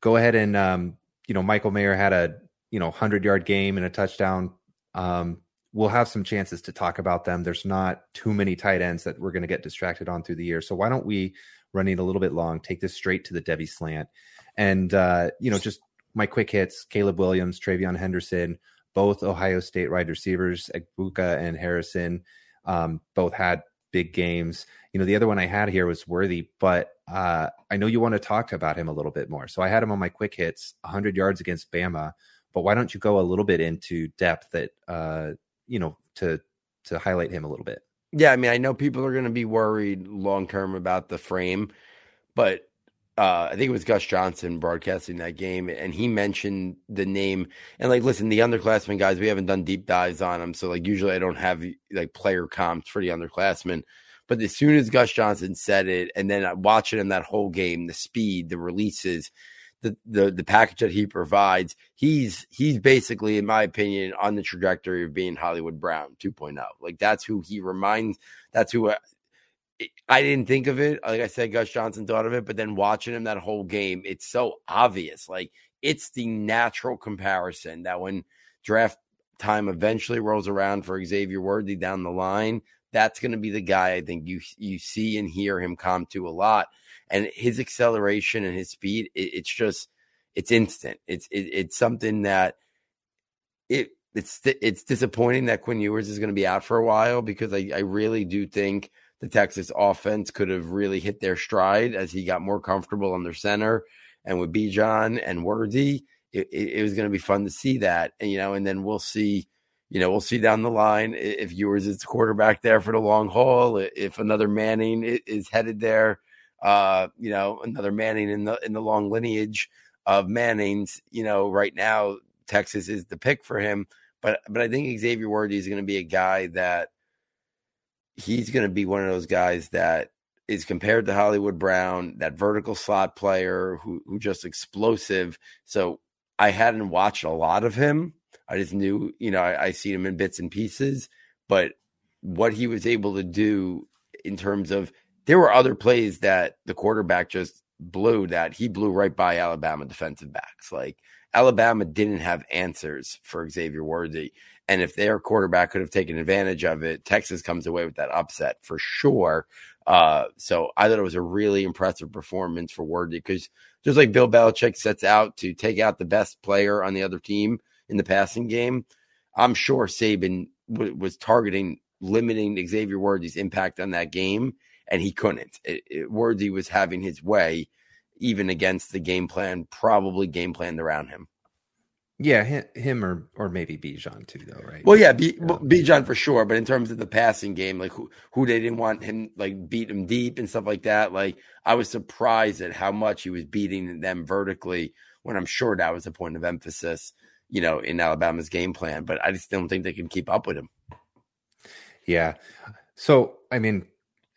go ahead and, um, you know, Michael Mayer had a, you know, 100 yard game and a touchdown. Um, we'll have some chances to talk about them. There's not too many tight ends that we're going to get distracted on through the year. So why don't we running a little bit long, take this straight to the Devy slant. And, uh, you know, just my quick hits Caleb Williams, TreVeyon Henderson, both Ohio State wide receivers, Egbuka and Harrison, um, both had big games. You know, the other one I had here was Worthy, but uh, I know you want to talk about him a little bit more. So I had him on my quick hits, 100 yards against Bama. But why don't you go a little bit into depth that, uh, you know, to to highlight him a little bit? Yeah, I mean, I know people are going to be worried long term about the frame, but uh, I think it was Gus Johnson broadcasting that game, and he mentioned the name. And like, listen, the underclassmen guys, we haven't done deep dives on them, so like, usually I don't have like player comps for the underclassmen. But as soon as Gus Johnson said it, and then watching him that whole game, the speed, the releases, the, the the package that he provides, he's he's basically, in my opinion, on the trajectory of being Hollywood Brown 2.0. Like that's who he reminds. That's who I, didn't think of it. Like I said, Gus Johnson thought of it, but then watching him that whole game, it's so obvious. Like it's the natural comparison that when draft time eventually rolls around for Xavier Worthy down the line, that's going to be the guy I think you you see and hear him come to a lot and his acceleration and his speed, it, it's just it's instant. It's it, it's something that it it's it's disappointing that Quinn Ewers is going to be out for a while because I, I really do think the Texas offense could have really hit their stride as he got more comfortable under center and with Bijan and Worthy. it, it, it was going to be fun to see that, and you know, and then we'll see. You know, we'll see down the line if Ewers is quarterback there for the long haul. If another Manning is headed there, uh, you know, another Manning in the in the long lineage of Mannings. You know, right now Texas is the pick for him, but but I think Xavier Worthy is going to be a guy that he's going to be one of those guys that is compared to Hollywood Brown, that vertical slot player who who just explosive. So I hadn't watched a lot of him. I just knew, you know, I, I see him in bits and pieces, but what he was able to do in terms of there were other plays that the quarterback just blew that he blew right by Alabama defensive backs. Like Alabama didn't have answers for Xavier Worthy. And if their quarterback could have taken advantage of it, Texas comes away with that upset for sure. Uh, so I thought it was a really impressive performance for Worthy because just like Bill Belichick sets out to take out the best player on the other team in the passing game, I'm sure Saban w- was targeting limiting Xavier Worthy's impact on that game, and he couldn't. It, it, was having his way even against the game plan, probably game planned around him. Yeah, him or or maybe Bijan too, though, right? Well, yeah, B, yeah. Bijan for sure. But in terms of the passing game, like who who they didn't want him like beat him deep and stuff like that. Like I was surprised at how much he was beating them vertically when I'm sure that was a point of emphasis, you know, in Alabama's game plan. But I just don't think they can keep up with him. Yeah. So I mean,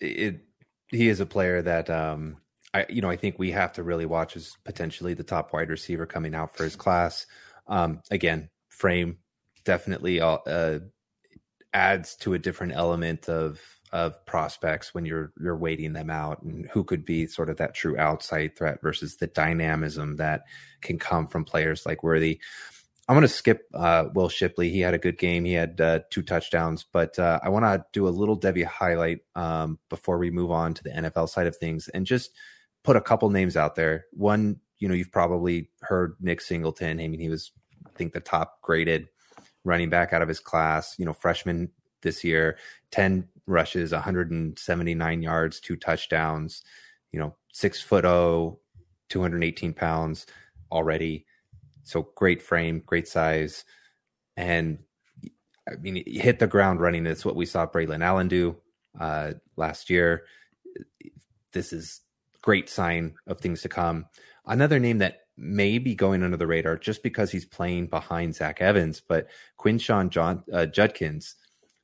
it he is a player that um I you know I think we have to really watch as potentially the top wide receiver coming out for his class. Um, again, frame definitely uh, uh, adds to a different element of of prospects when you're you're waiting them out and who could be sort of that true outside threat versus the dynamism that can come from players like Worthy. I'm going to skip uh, Will Shipley. He had a good game. He had uh, two touchdowns, but uh, I want to do a little Devy highlight um, before we move on to the NFL side of things and just put a couple names out there. One you know, you've probably heard Nick Singleton. I mean, he was, I think, the top graded running back out of his class, you know, freshman this year, 10 rushes, 179 yards, two touchdowns, you know, six foot oh, 218 pounds already. So great frame, great size. And I mean, hit the ground running. That's what we saw Braylon Allen do uh, last year. This is great sign of things to come. Another name that may be going under the radar just because he's playing behind Zach Evans, but Quinshon John uh, Judkins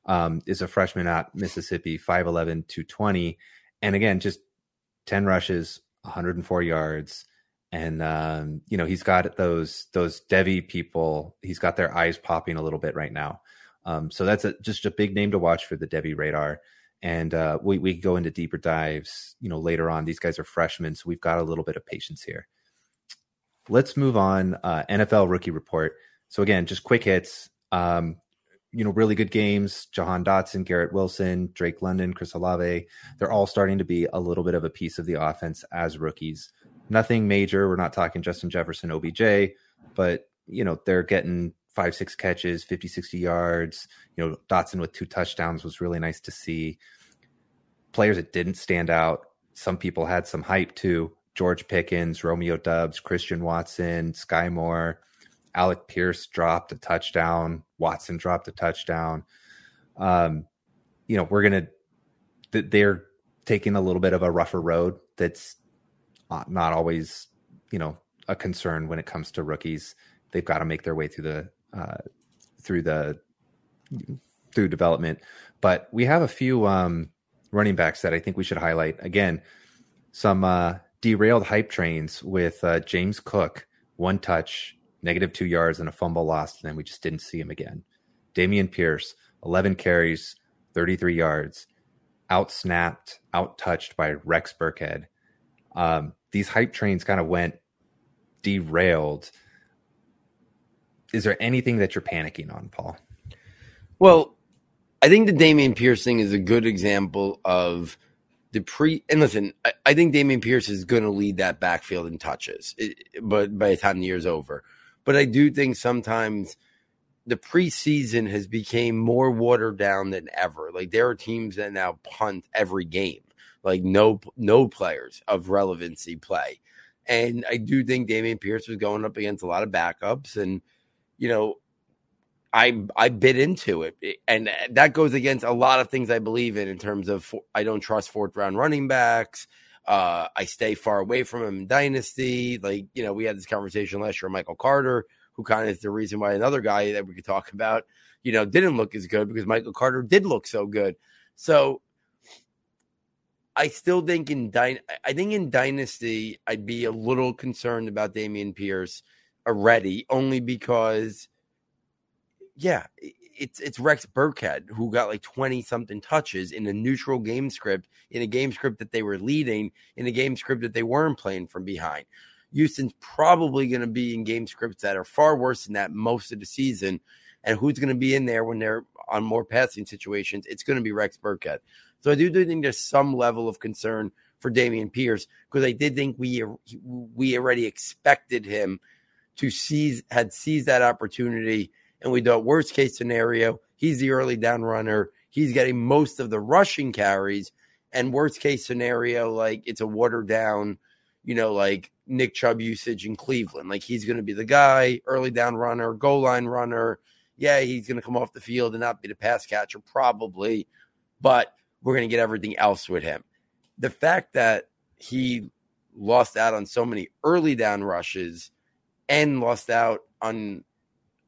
um, is a freshman at Mississippi, 5'11, 220. And again, just 10 rushes, 104 yards. And um, you know, he's got those those Devy people, he's got their eyes popping a little bit right now. Um, so that's a, just a big name to watch for the Devy radar and uh, we we go into deeper dives, you know, later on. These guys are freshmen, so we've got a little bit of patience here. Let's move on. Uh, NFL rookie report. So again, just quick hits. Um, you know, really good games. Jahan Dotson, Garrett Wilson, Drake London, Chris Olave. They're all starting to be a little bit of a piece of the offense as rookies. Nothing major. We're not talking Justin Jefferson, OBJ, but you know, they're getting five, six catches, 50, 60 yards. You know, Dotson with two touchdowns was really nice to see. Players that didn't stand out. Some people had some hype too. George Pickens, Romeo Doubs, Christian Watson, Skyy Moore, Alec Pierce dropped a touchdown. Watson dropped a touchdown. Um, you know, we're gonna they're taking a little bit of a rougher road. That's not always, you know, a concern when it comes to rookies. They've got to make their way through the uh, through the through development. But we have a few um, running backs that I think we should highlight. Again, some uh, derailed hype trains with uh, James Cook, one touch, negative two yards, and a fumble lost, and then we just didn't see him again. Dameon Pierce, 11 carries, 33 yards, out snapped, out touched by Rex Burkhead. Um, these hype trains kind of went derailed is there anything that you're panicking on, Paul? Well, I think the Dameon Pierce thing is a good example of the pre. And listen, I, I think Dameon Pierce is going to lead that backfield in touches, it, but by the time the year's over. But I do think sometimes the preseason has become more watered down than ever. Like there are teams that now punt every game. Like no no players of relevancy play. And I do think Dameon Pierce was going up against a lot of backups. And, you know, I I bit into it, and that goes against a lot of things I believe in in terms of I don't trust fourth round running backs. Uh, I stay far away from him in dynasty. Like you know, we had this conversation last year. Michael Carter, who kind of is the reason why another guy that we could talk about, you know, didn't look as good because Michael Carter did look so good. So I still think in dy- I think in dynasty I'd be a little concerned about Dameon Pierce already, only because yeah, it's it's Rex Burkhead who got like 20 something touches in a neutral game script, in a game script that they were leading, in a game script that they weren't playing from behind. Houston's probably going to be in game scripts that are far worse than that most of the season. And who's going to be in there when they're on more passing situations? It's going to be Rex Burkhead. So I do think there's some level of concern for Dameon Pierce because I did think we we already expected him to seize had seized that opportunity and we thought worst case scenario, he's the early down runner. He's getting most of the rushing carries. And worst case scenario, like it's a watered down, you know, like Nick Chubb usage in Cleveland. Like he's going to be the guy, early down runner, goal line runner. Yeah, he's going to come off the field and not be the pass catcher, probably, but we're going to get everything else with him. The fact that he lost out on so many early down rushes and lost out on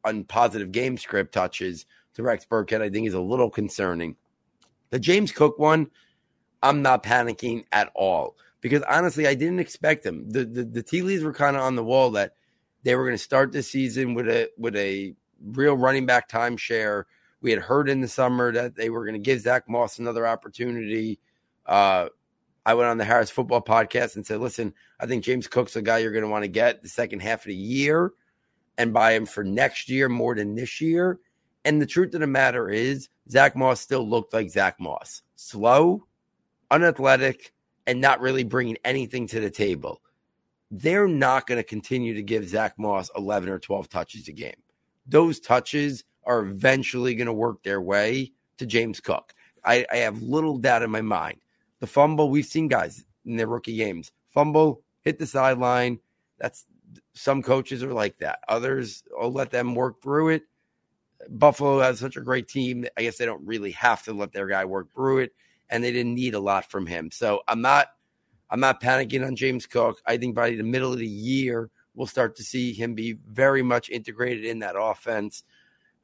on positive game script touches to Rex Burkhead, I think is a little concerning. The James Cook one, I'm not panicking at all because honestly, I didn't expect them. The the, the tea leaves were kind of on the wall that they were going to start the season with a with a real running back timeshare. We had heard in the summer that they were going to give Zach Moss another opportunity. Uh, I went on the Harris Football Podcast and said, "Listen, I think James Cook's the guy you're going to want to get the second half of the year." and buy him for next year more than this year. And the truth of the matter is, Zach Moss still looked like Zach Moss slow, unathletic, and not really bringing anything to the table. They're not going to continue to give Zach Moss 11 or 12 touches a game. Those touches are eventually going to work their way to James Cook. I, I have little doubt in my mind. The fumble, we've seen guys in their rookie games fumble, hit the sideline. That's some coaches are like that. Others will let them work through it. Buffalo has such a great team. I guess they don't really have to let their guy work through it, and they didn't need a lot from him. So I'm not, I'm not panicking on James Cook. I think by the middle of the year we'll start to see him be very much integrated in that offense.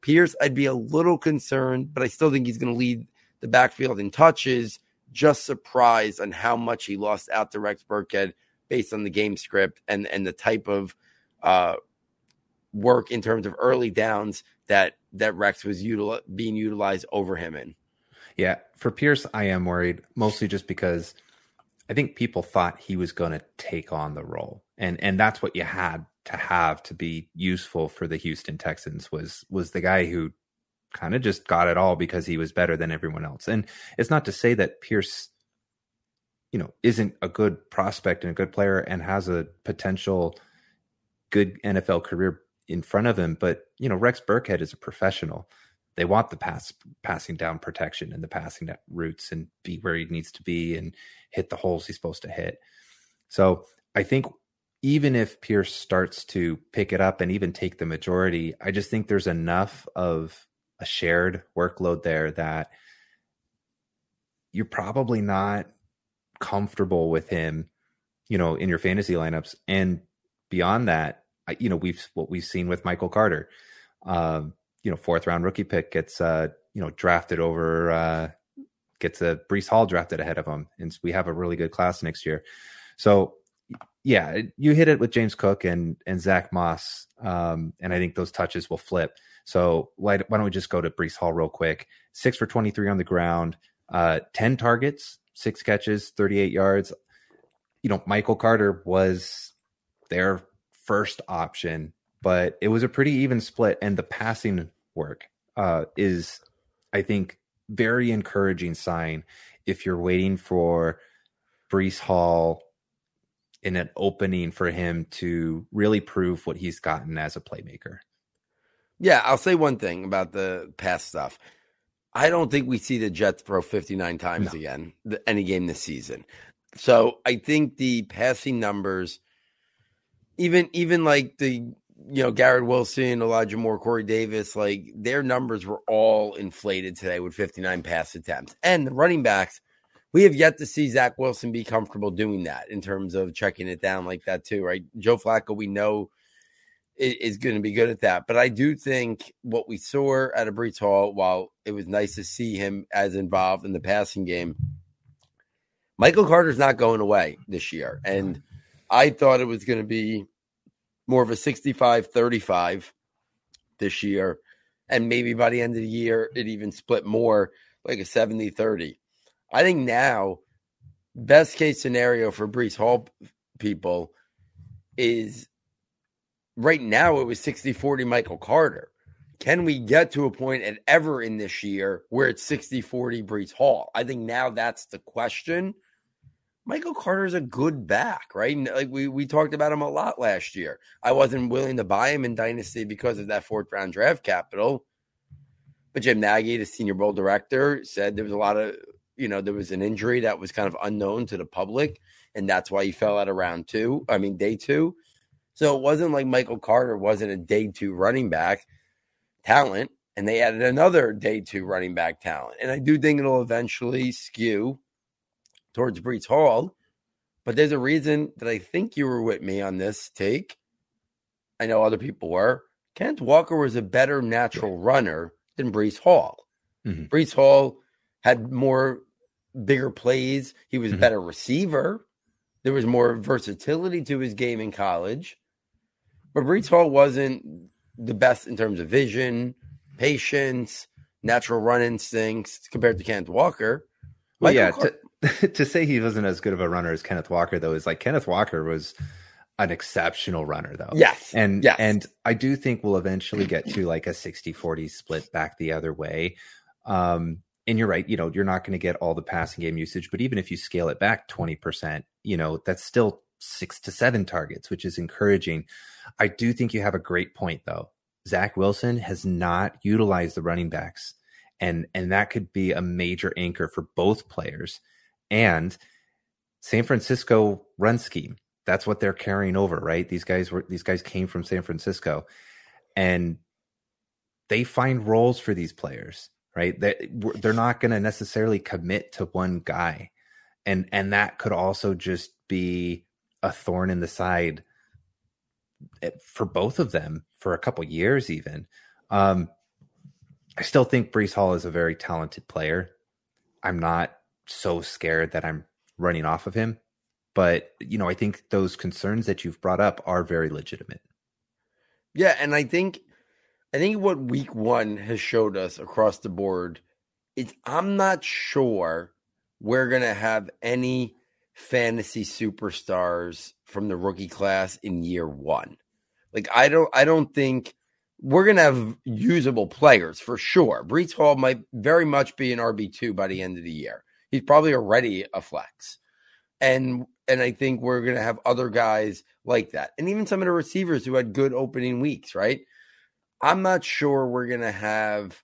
Pierce, I'd be a little concerned, but I still think he's going to lead the backfield in touches. Just surprised on how much he lost out to Rex Burkhead based on the game script and and the type of uh, work in terms of early downs that that Rex was util- being utilized over him in. Yeah, for Pierce, I am worried mostly just because I think people thought he was going to take on the role, and and that's what you had to have to be useful for the Houston Texans was was the guy who kind of just got it all because he was better than everyone else. And it's not to say that Pierce you know isn't a good prospect and a good player and has a potential good NFL career in front of him but you know Rex Burkhead is a professional they want the pass passing down protection and the passing routes and be where he needs to be and hit the holes he's supposed to hit so I think even if Pierce starts to pick it up and even take the majority I just think there's enough of a shared workload there that you're probably not comfortable with him, you know, in your fantasy lineups. And beyond that, you know, we've what we've seen with Michael Carter, uh, you know, fourth round rookie pick gets uh, you know, drafted over uh gets a Breece Hall drafted ahead of him. And we have a really good class next year. So yeah, you hit it with James Cook and and Zach Moss. Um, and I think those touches will flip. So why, why don't we just go to Breece Hall real quick? Six for 23 on the ground, uh, 10 targets, six catches, 38 yards. You know, Michael Carter was their first option, but it was a pretty even split. And the passing work uh, is, I think, very encouraging sign if you're waiting for Breece Hall in an opening for him to really prove what he's gotten as a playmaker. Yeah, I'll say one thing about the pass stuff. I don't think we see the Jets throw 59 times no. again, the, any game this season. So I think the passing numbers even even like the you know Garrett Wilson, Elijah Moore, Corey Davis, like their numbers were all inflated today with 59 pass attempts, and the running backs. We have yet to see Zach Wilson be comfortable doing that in terms of checking it down like that too, right? Joe Flacco, we know is going to be good at that. But I do think what we saw at a Breece Hall, while it was nice to see him as involved in the passing game, Michael Carter's not going away this year. And mm-hmm. I thought it was going to be more of a 65 35 this year. And maybe by the end of the year, it even split more like a 70 30. I think now, best case scenario for Breece Hall people is right now it was 60 40 Michael Carter. Can we get to a point at ever in this year where it's 60 40 Breece Hall? I think now that's the question. Michael Carter is a good back, right? Like we we talked about him a lot last year. I wasn't willing to buy him in Dynasty because of that fourth round draft capital. But Jim Nagy, the senior bowl director, said there was a lot of, you know, there was an injury that was kind of unknown to the public, and that's why he fell out of round two. I mean, day two. So it wasn't like Michael Carter wasn't a day two running back talent, and they added another day two running back talent. And I do think it'll eventually skew towards Breece Hall. But there's a reason that I think you were with me on this take. I know other people were. Kent Walker was a better natural runner than Breece Hall. Mm-hmm. Breece Hall had more bigger plays. He was mm-hmm. a better receiver. There was more versatility to his game in college. But Breece Hall wasn't the best in terms of vision, patience, natural run instincts compared to Kenneth Walker. Well, yeah, to, to say he wasn't as good of a runner as Kenneth Walker, though, is like Kenneth Walker was an exceptional runner, though. Yes. And yes. and I do think we'll eventually get to like a 60 40 split back the other way. Um, and you're right, you know, you're not going to get all the passing game usage, but even if you scale it back 20%, you know, that's still six to seven targets, which is encouraging. I do think you have a great point, though. Zach Wilson has not utilized the running backs, and and that could be a major anchor for both players. And San Francisco run scheme. That's what they're carrying over, right? These guys were these guys came from San Francisco, and they find roles for these players, right? They they're not going to necessarily commit to one guy, and and that could also just be a thorn in the side eh, for both of them for a couple years, even. Um, I still think Breece Hall is a very talented player. I'm not so scared that I'm running off of him, but you know, I think those concerns that you've brought up are very legitimate. Yeah, and I think I think what week 1 has showed us across the board is I'm not sure we're going to have any fantasy superstars from the rookie class in year one. Like I don't I don't think we're gonna have usable players for sure. Breece Hall might very much be an RB two by the end of the year. He's probably already a flex. And and I think we're gonna have other guys like that. And even some of the receivers who had good opening weeks, right? I'm not sure we're gonna have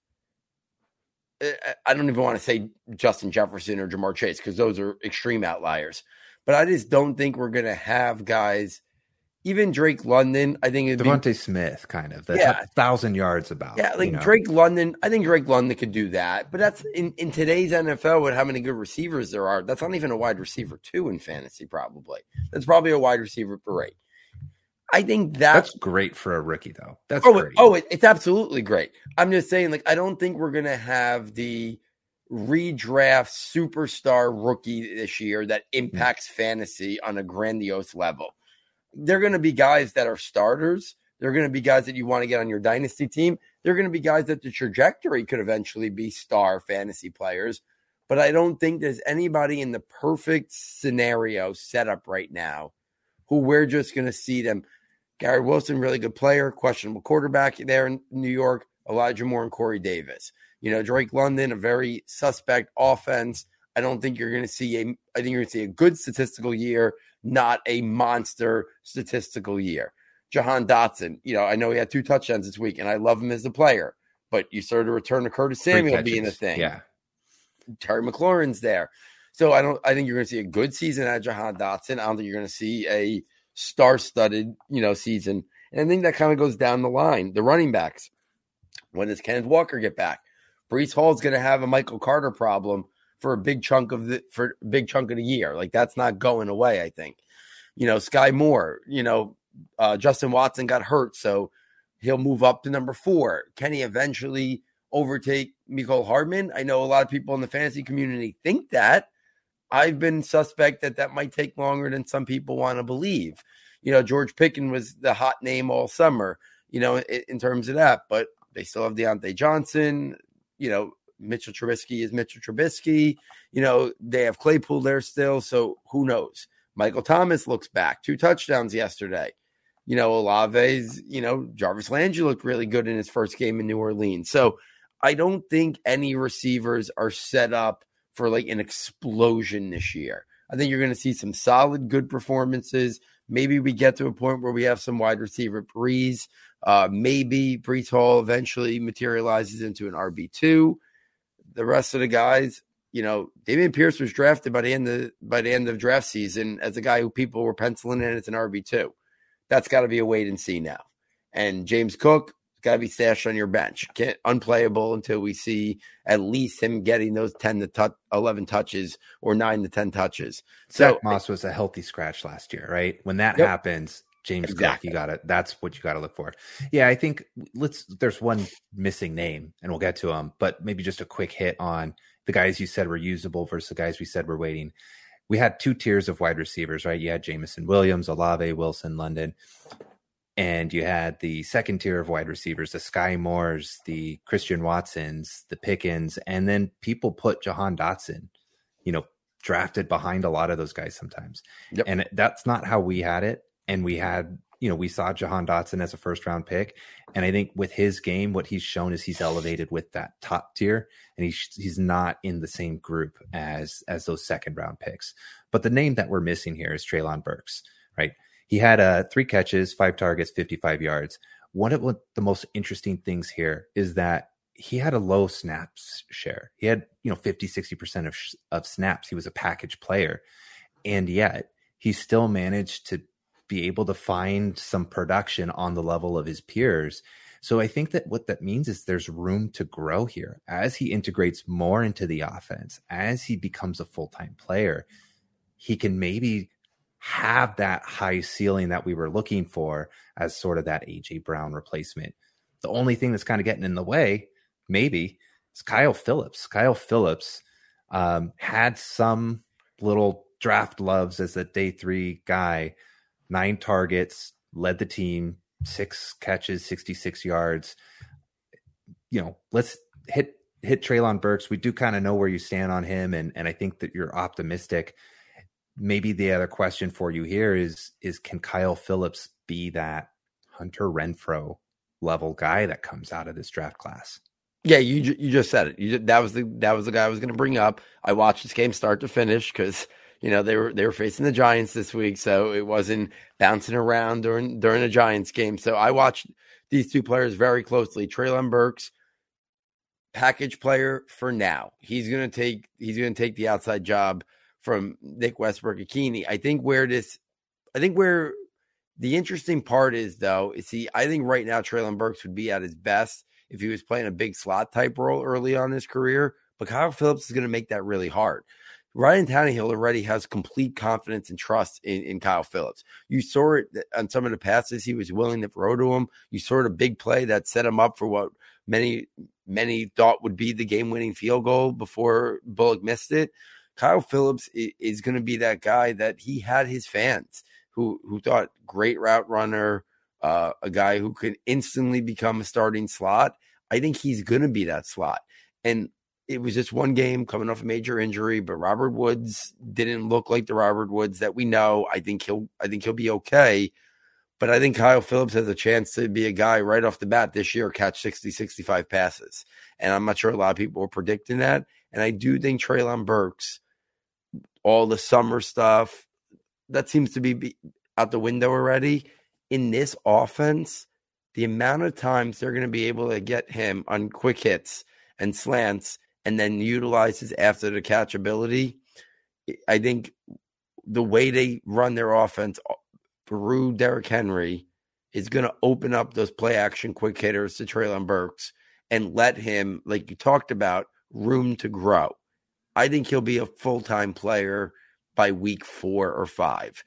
eh, eh, I don't even want to say Justin Jefferson or Ja'Marr Chase because those are extreme outliers. But I just don't think we're going to have guys, even Drake London. I think DeVonta be, Smith, kind of, that's yeah, thousand yards about. Yeah, like you know. Drake London. I think Drake London could do that. But that's in, in today's NFL with how many good receivers there are. That's not even a wide receiver two in fantasy. Probably that's probably a wide receiver three. I think that's, that's great for a rookie, though. That's oh, great. oh, it, it's absolutely great. I'm just saying, like, I don't think we're gonna have the redraft superstar rookie this year that hmm. impacts mm. fantasy on a grandiose level. They're going to be guys that are starters. They're going to be guys that you want to get on your dynasty team. They're going to be guys that the trajectory could eventually be star fantasy players. But I don't think there's anybody in the perfect scenario set up right now who we're just going to see them Gary Wilson, really good player, questionable quarterback there in New York. Elijah Moore and Corey Davis. You know, Drake London, a very suspect offense. I don't think you're going to see a. I think you're going to see a good statistical year, not a monster statistical year. Jahan Dotson, you know, I know he had two touchdowns this week, and I love him as a player. But you started to return to Curtis Samuel being a thing. Yeah, Terry McLaurin's there, so I don't. I think you're going to see a good season at Jahan Dotson. I don't think you're going to see a star-studded, you know, season. And I think that kind of goes down the line. The running backs. When does Kenneth Walker get back? Breece Hall's going to have a Michael Carter problem for a big chunk of the for a big chunk of the year. Like that's not going away. I think. You know, Skyy Moore. You know, uh, Justin Watson got hurt, so he'll move up to number four. Can he eventually overtake Mecole Hardman? I know a lot of people in the fantasy community think that. I've been suspect that that might take longer than some people want to believe. You know, George Pickens was the hot name all summer, you know, in, in terms of that, but they still have Diontae Johnson. You know, Mitchell Trubisky is Mitchell Trubisky. You know, they have Claypool there still. So who knows? Michael Thomas looks back, two touchdowns yesterday. You know, Olave's, you know, Jarvis Landry looked really good in his first game in New Orleans. So I don't think any receivers are set up for like an explosion this year. I think you're going to see some solid, good performances. Maybe we get to a point where we have some wide receiver breeze. Uh, maybe Breece Hall eventually materializes into an RB2. The rest of the guys, you know, Dameon Pierce was drafted by the end of by the end of draft season as a guy who people were penciling in as an RB2. That's got to be a wait and see now. And James Cook, got to be stashed on your bench. Can't unplayable until we see at least him getting those 10 to t- 11 touches or 9 to 10 touches. So Zach Moss was a healthy scratch last year, right? When that yep. happens, James exactly. Cook, you got it. that's what you got to look for. Yeah, I think let's there's one missing name and we'll get to him, but maybe just a quick hit on the guys you said were usable versus the guys we said were waiting. We had two tiers of wide receivers, right? You had Jameson Williams, Olave, Wilson, London and you had the second tier of wide receivers, the Skyy Moores, the Christian Watsons, the Pickens, and then people put Jahan Dotson, you know, drafted behind a lot of those guys sometimes. Yep. And that's not how we had it. And we had, you know, we saw Jahan Dotson as a first round pick. And I think with his game, what he's shown is he's elevated with that top tier and he's he's not in the same group as as those second round picks. But the name that we're missing here is Treylon Burks, right? He had uh, three catches, five targets, 55 yards. One of the most interesting things here is that he had a low snaps share. He had, you know, 50, 60% of, of snaps. He was a package player. And yet he still managed to be able to find some production on the level of his peers. So I think that what that means is there's room to grow here as he integrates more into the offense, as he becomes a full time player. He can maybe have that high ceiling that we were looking for as sort of that AJ Brown replacement. The only thing that's kind of getting in the way, maybe, is Kyle Phillips. Kyle Phillips um, had some little draft loves as a day three guy, nine targets, led the team, six catches, 66 yards. You know, let's hit hit Treylon Burks. We do kind of know where you stand on him, and and I think that you're optimistic maybe the other question for you here is is can Kyle Phillips be that Hunter Renfrow level guy that comes out of this draft class? Yeah, you you just said it. You that was the that was the guy I was going to bring up. I watched this game start to finish because you know they were they were facing the Giants this week, so it wasn't bouncing around during during a Giants game. So I watched these two players very closely. Treylon Burks, package player for now. He's going to take he's going to take the outside job from Nick Westbrook-Ikhine. I think where this, I think where the interesting part is though, is see, I think right now Treylon Burks would be at his best if he was playing a big slot type role early on his career. But Kyle Phillips is going to make that really hard. Ryan Tannehill already has complete confidence and trust in, in Kyle Phillips. You saw it on some of the passes he was willing to throw to him. You saw a big play that set him up for what many many thought would be the game winning field goal before Bullock missed it. Kyle Phillips is going to be that guy that he had his fans who who thought great route runner, uh, a guy who could instantly become a starting slot. I think he's going to be that slot. And it was just one game coming off a major injury, but Robert Woods didn't look like the Robert Woods that we know. I think he'll I think he'll be okay. But I think Kyle Phillips has a chance to be a guy right off the bat this year, catch 60, 65 passes. And I'm not sure a lot of people were predicting that. And I do think Treylon Burks all the summer stuff that seems to be out the window already. In this offense, the amount of times they're going to be able to get him on quick hits and slants and then utilize his after the catch ability, I think the way they run their offense uh, through Derrick Henry is going to open up those play action quick hitters to Treylon Burks and let him, like you talked about, room to grow. I think he'll be a full time player by week four or five,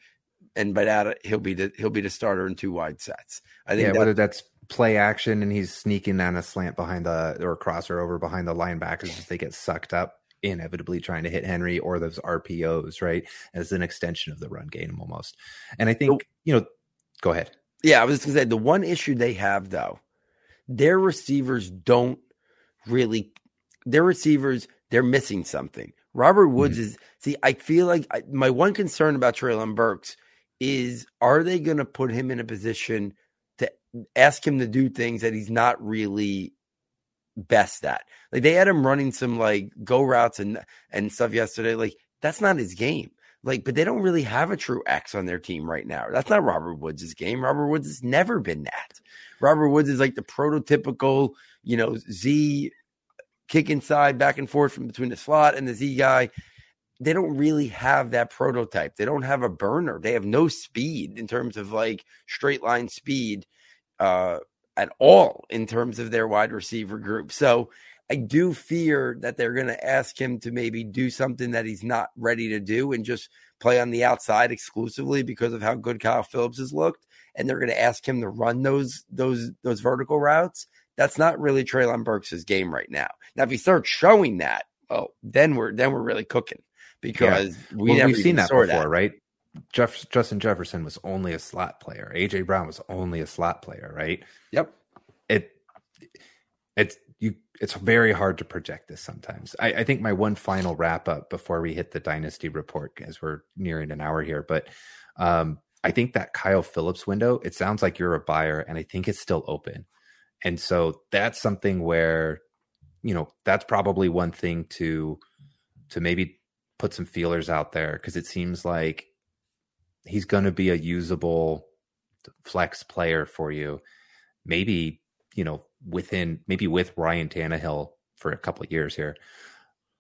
and by that he'll be the he'll be the starter in two wide sets. I think yeah, that, whether that's play action and he's sneaking down a slant behind the or crosser over behind the linebackers as they get sucked up inevitably trying to hit Henry or those RPOs, right? As an extension of the run game almost. And I think, you know, go ahead. Yeah, I was going to say the one issue they have though, their receivers don't really, their receivers, they're missing something. Robert Woods mm-hmm. is, see, I feel like I, my one concern about Treylon Burks is are they going to put him in a position to ask him to do things that he's not really best at. Like they had him running some like go routes and and stuff yesterday. Like that's not his game. Like, but they don't really have a true X on their team right now. That's not Robert Woods' game. Robert Woods has never been that. Robert Woods is like the prototypical, you know, Z kick inside back and forth from between the slot and the Z guy. They don't really have that prototype. They don't have a burner. They have no speed in terms of like straight line speed. Uh, at all in terms of their wide receiver group. So I do fear that they're going to ask him to maybe do something that he's not ready to do and just play on the outside exclusively because of how good Kyle Phillips has looked. And they're going to ask him to run those those those vertical routes. That's not really Treylon Burks' game right now. Now, if he starts showing that, oh, then we're then we're really cooking because yeah. we well, we've seen that before, that. right? Jeff, Justin Jefferson was only a slot player. AJ Brown was only a slot player, right? Yep. It it's you it's very hard to project this sometimes. I, I think my one final wrap up before we hit the dynasty report, as we're nearing an hour here, but um, I think that Kyle Phillips window, it sounds like you're a buyer, and I think it's still open. And so that's something where, you know, that's probably one thing to to maybe put some feelers out there because it seems like he's going to be a usable flex player for you. Maybe, you know, within maybe with Ryan Tannehill for a couple of years here.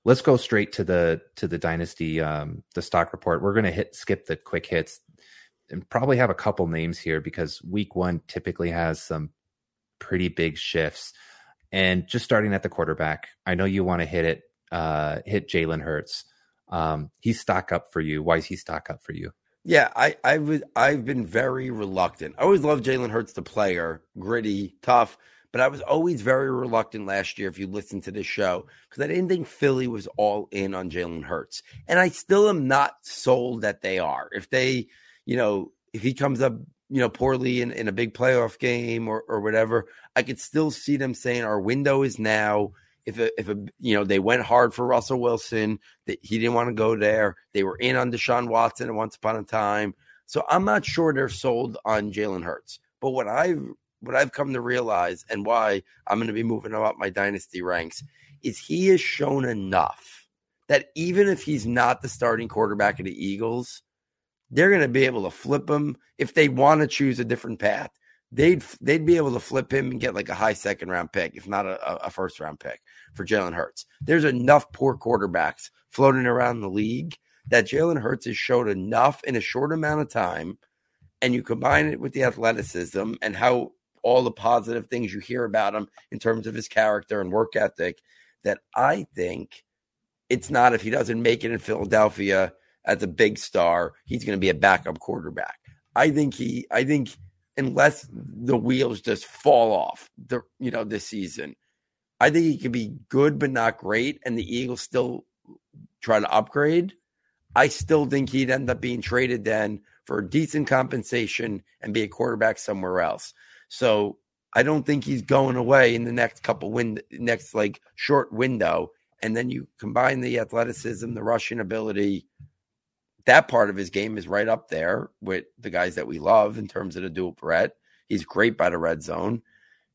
Let's go straight to the to the dynasty um the stock report. We're going to hit skip the quick hits and probably have a couple names here because week 1 typically has some pretty big shifts. And just starting at the quarterback, I know you want to hit it uh hit Jalen Hurts. Um he's stock up for you. Why is he stock up for you? Yeah, I I've been very reluctant. I always loved Jalen Hurts, the player, gritty, tough, but I was always very reluctant last year. If you listen to this show, because I didn't think Philly was all in on Jalen Hurts, and I still am not sold that they are. If they, you know, if he comes up, you know, poorly in, in a big playoff game or or whatever, I could still see them saying our window is now if a, if a, you know they went hard for Russell Wilson, that he didn't want to go there. They were in on Deshaun Watson at once upon a time. So I'm not sure they're sold on Jalen Hurts. But what I've what I've come to realize and why I'm going to be moving up my dynasty ranks is he has shown enough that even if he's not the starting quarterback of the Eagles, they're going to be able to flip him if they want to choose a different path they'd they'd be able to flip him and get like a high second round pick, if not a, a first round pick for Jalen Hurts. There's enough poor quarterbacks floating around the league that Jalen Hurts has showed enough in a short amount of time, and you combine it with the athleticism and how all the positive things you hear about him in terms of his character and work ethic, that I think it's not if he doesn't make it in Philadelphia as a big star, he's going to be a backup quarterback. I think he, I think unless the wheels just fall off the you know this season. I think he could be good but not great, and the Eagles still try to upgrade. I still think he'd end up being traded then for decent compensation and be a quarterback somewhere else. So I don't think he's going away in the next couple wind next like short window. And then you combine the athleticism, the rushing ability, that part of his game is right up there with the guys that we love in terms of the dual threat. He's great by the red zone.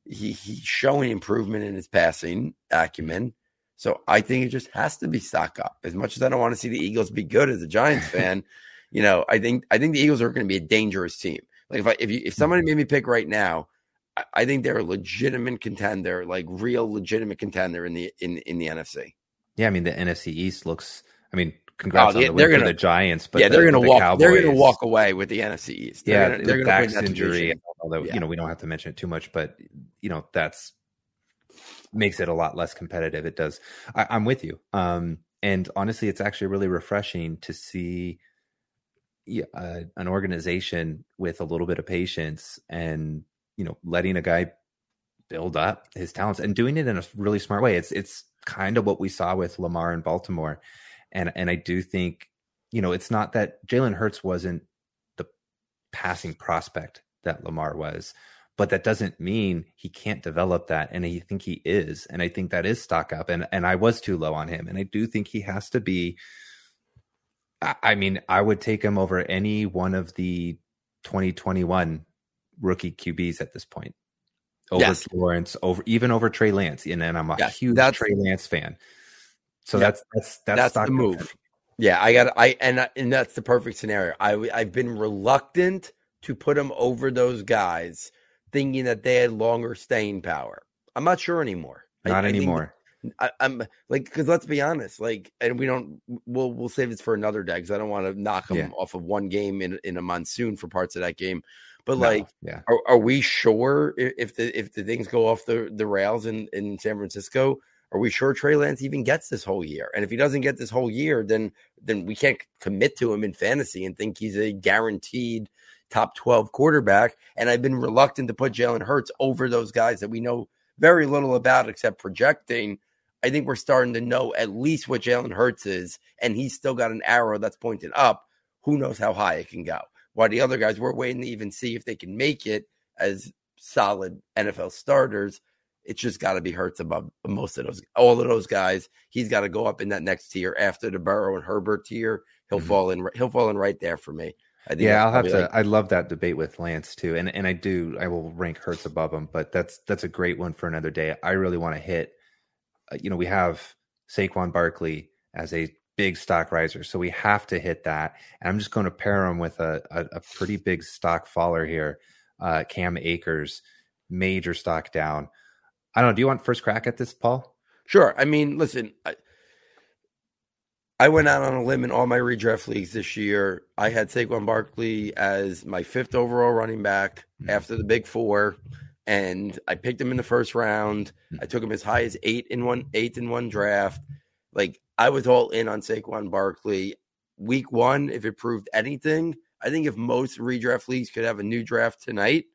He he's showing improvement in his passing acumen. So I think it just has to be stock up. As much as I don't want to see the Eagles be good as a Giants fan, you know, I think I think the Eagles are going to be a dangerous team. Like if I if you if somebody mm-hmm. made me pick right now, I, I think they're a legitimate contender, like real legitimate contender in the in in the NFC. Yeah, I mean the NFC East looks. I mean, congrats Oh, yeah, on the they're win gonna- the Giants. But yeah, they're the- going to the walk. They're going to walk away with the NFC East. They're yeah, gonna, the they're going to bring that injury. Although Yeah. you know we don't have to mention it too much, but you know that's makes it a lot less competitive. It does. I, I'm with you. Um, and honestly, it's actually really refreshing to see uh, an organization with a little bit of patience and you know letting a guy build up his talents and doing it in a really smart way. It's it's kind of what we saw with Lamar in Baltimore, and and I do think you know it's not that Jalen Hurts wasn't the passing prospect that Lamar was, but that doesn't mean he can't develop that, and I think he is, and I think that is stock up, and and I was too low on him, and I do think he has to be. I mean, I would take him over any one of the 2021 rookie QBs at this point. Over Yes. Lawrence, over even over Trey Lance, and, and I'm a Yes, huge Trey Lance fan. So Yeah, that's that's that's, That's the move. Yeah, I got. I and and that's the perfect scenario. I I've been reluctant to put him over those guys, thinking that they had longer staying power. I'm not sure anymore. Not I anymore. I, I'm like because let's be honest, like, and we don't. We'll we'll save this for another day because I don't want to knock them Yeah. off of one game in in a monsoon for parts of that game. But No, like, yeah, are, are we sure if the if the things go off the the rails in in San Francisco? Are we sure Trey Lance even gets this whole year? And if he doesn't get this whole year, then then we can't commit to him in fantasy and think he's a guaranteed top twelve quarterback. And I've been reluctant to put Jalen Hurts over those guys that we know very little about except projecting. I think we're starting to know at least what Jalen Hurts is, and he's still got an arrow that's pointing up. Who knows how high it can go? While the other guys, we're waiting to even see if they can make it as solid NFL starters. It's just got to be Hurts above most of those, all of those guys. He's got to go up in that next tier after the Burrow and Herbert tier. He'll Mhm. fall in. He'll fall in right there for me. I think yeah. I'll have to. like- I love that debate with Lance too, and and I do. I will rank Hurts above him, but that's that's a great one for another day. I really want to hit. Uh, you know, we have Saquon Barkley as a big stock riser, so we have to hit that. And I'm just going to pair him with a a, a pretty big stock faller here, uh, Cam Akers, major stock down. I don't know. Do you want first crack at this, Paul? Sure. I mean, listen, I, I went out on a limb in all my redraft leagues this year. I had Saquon Barkley as my fifth overall running back Mhm. after the big four, and I picked him in the first round. Mhm. I took him as high as eight in one eighth in one draft. Like I was all in on Saquon Barkley. Week one, if it proved anything, I think if most redraft leagues could have a new draft tonight,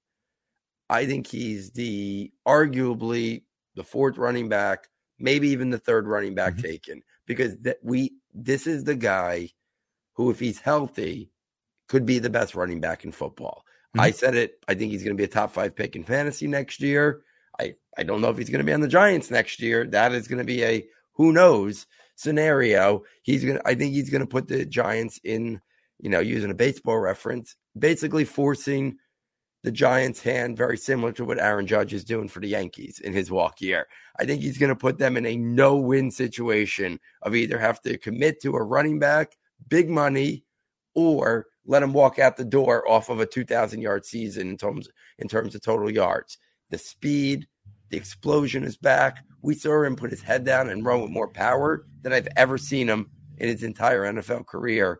I think he's the arguably the fourth running back, maybe even the third running back Mhm. taken, because that we this is the guy who, if he's healthy, could be the best running back in football. I said it. I think he's going to be a top five pick in fantasy next year. I I don't know if he's going to be on the Giants next year. That is going to be a who knows scenario. He's going. to I think he's going to put the Giants in. You know, using a baseball reference, basically forcing the Giants' hand, very similar to what Aaron Judge is doing for the Yankees in his walk year. I think he's going to put them in a no win situation of either have to commit to a running back, big money, or let him walk out the door off of a 2,000 yard season in terms, in terms of total yards. The speed, the explosion is back. We saw him put his head down and run with more power than I've ever seen him in his entire NFL career.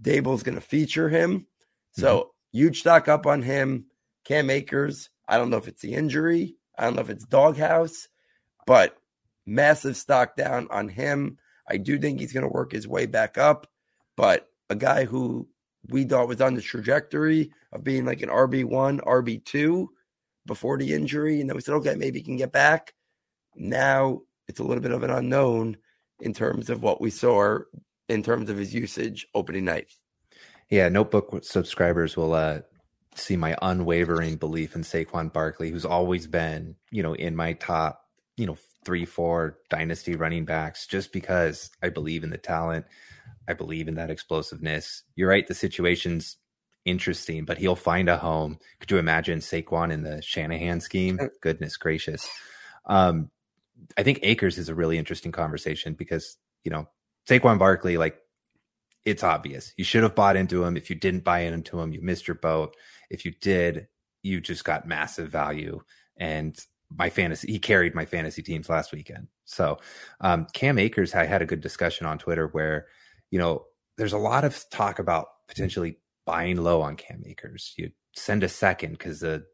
Daboll's going to feature him. So mm-hmm. huge stock up on him. Cam Akers, I don't know if it's the injury. I don't know if it's doghouse, but massive stock down on him. I do think he's going to work his way back up, but a guy who we thought was on the trajectory of being like an RB1, RB2 before the injury. And then we said, okay, maybe he can get back. Now it's a little bit of an unknown in terms of what we saw in terms of his usage opening night. Yeah, notebook subscribers will uh, see my unwavering belief in Saquon Barkley, who's always been, you know, in my top, you know, three, four dynasty running backs, just because I believe in the talent. I believe in that explosiveness. You're right, the situation's interesting, but he'll find a home. Could you imagine Saquon in the Shanahan scheme? Goodness gracious. Um, I think Akers is a really interesting conversation because, you know, Saquon Barkley, like it's obvious. You should have bought into him. If you didn't buy into him, you missed your boat. If you did, you just got massive value. And my fantasy, he carried my fantasy teams last weekend. So, um, Cam Akers, I had a good discussion on Twitter where, you know, there's a lot of talk about potentially buying low on Cam Akers. You send a second because the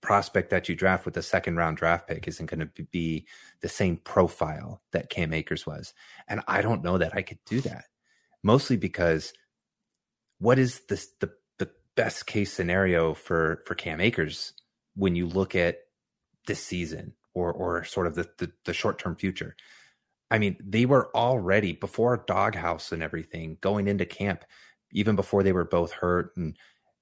prospect that you draft with a second round draft pick isn't going to be the same profile that Cam Akers was. And I don't know that I could do that. Mostly because what is this the the best case scenario for for Cam Akers when you look at this season or or sort of the the, the short term future? I mean, they were already before doghouse and everything going into camp, even before they were both hurt. And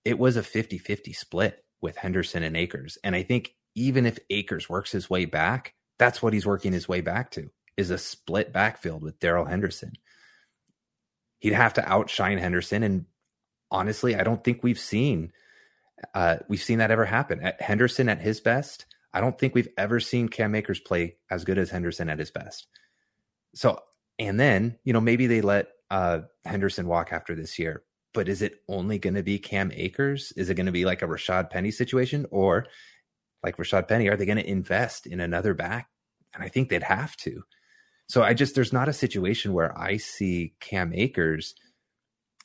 it was a 50 50 split with Henderson and Akers. And I think even if Akers works his way back, that's what he's working his way back to is a split backfield with Darrell Henderson. He'd have to outshine Henderson. And honestly, I don't think we've seen uh, we've seen that ever happen. At Henderson at his best, I don't think we've ever seen Cam Akers play as good as Henderson at his best. So, and then, you know, maybe they let uh, Henderson walk after this year, but is it only going to be Cam Akers? Is it going to be like a Rashaad Penny situation? Or like Rashaad Penny, are they going to invest in another back? And I think they'd have to. So I just, there's not a situation where I see Cam Akers.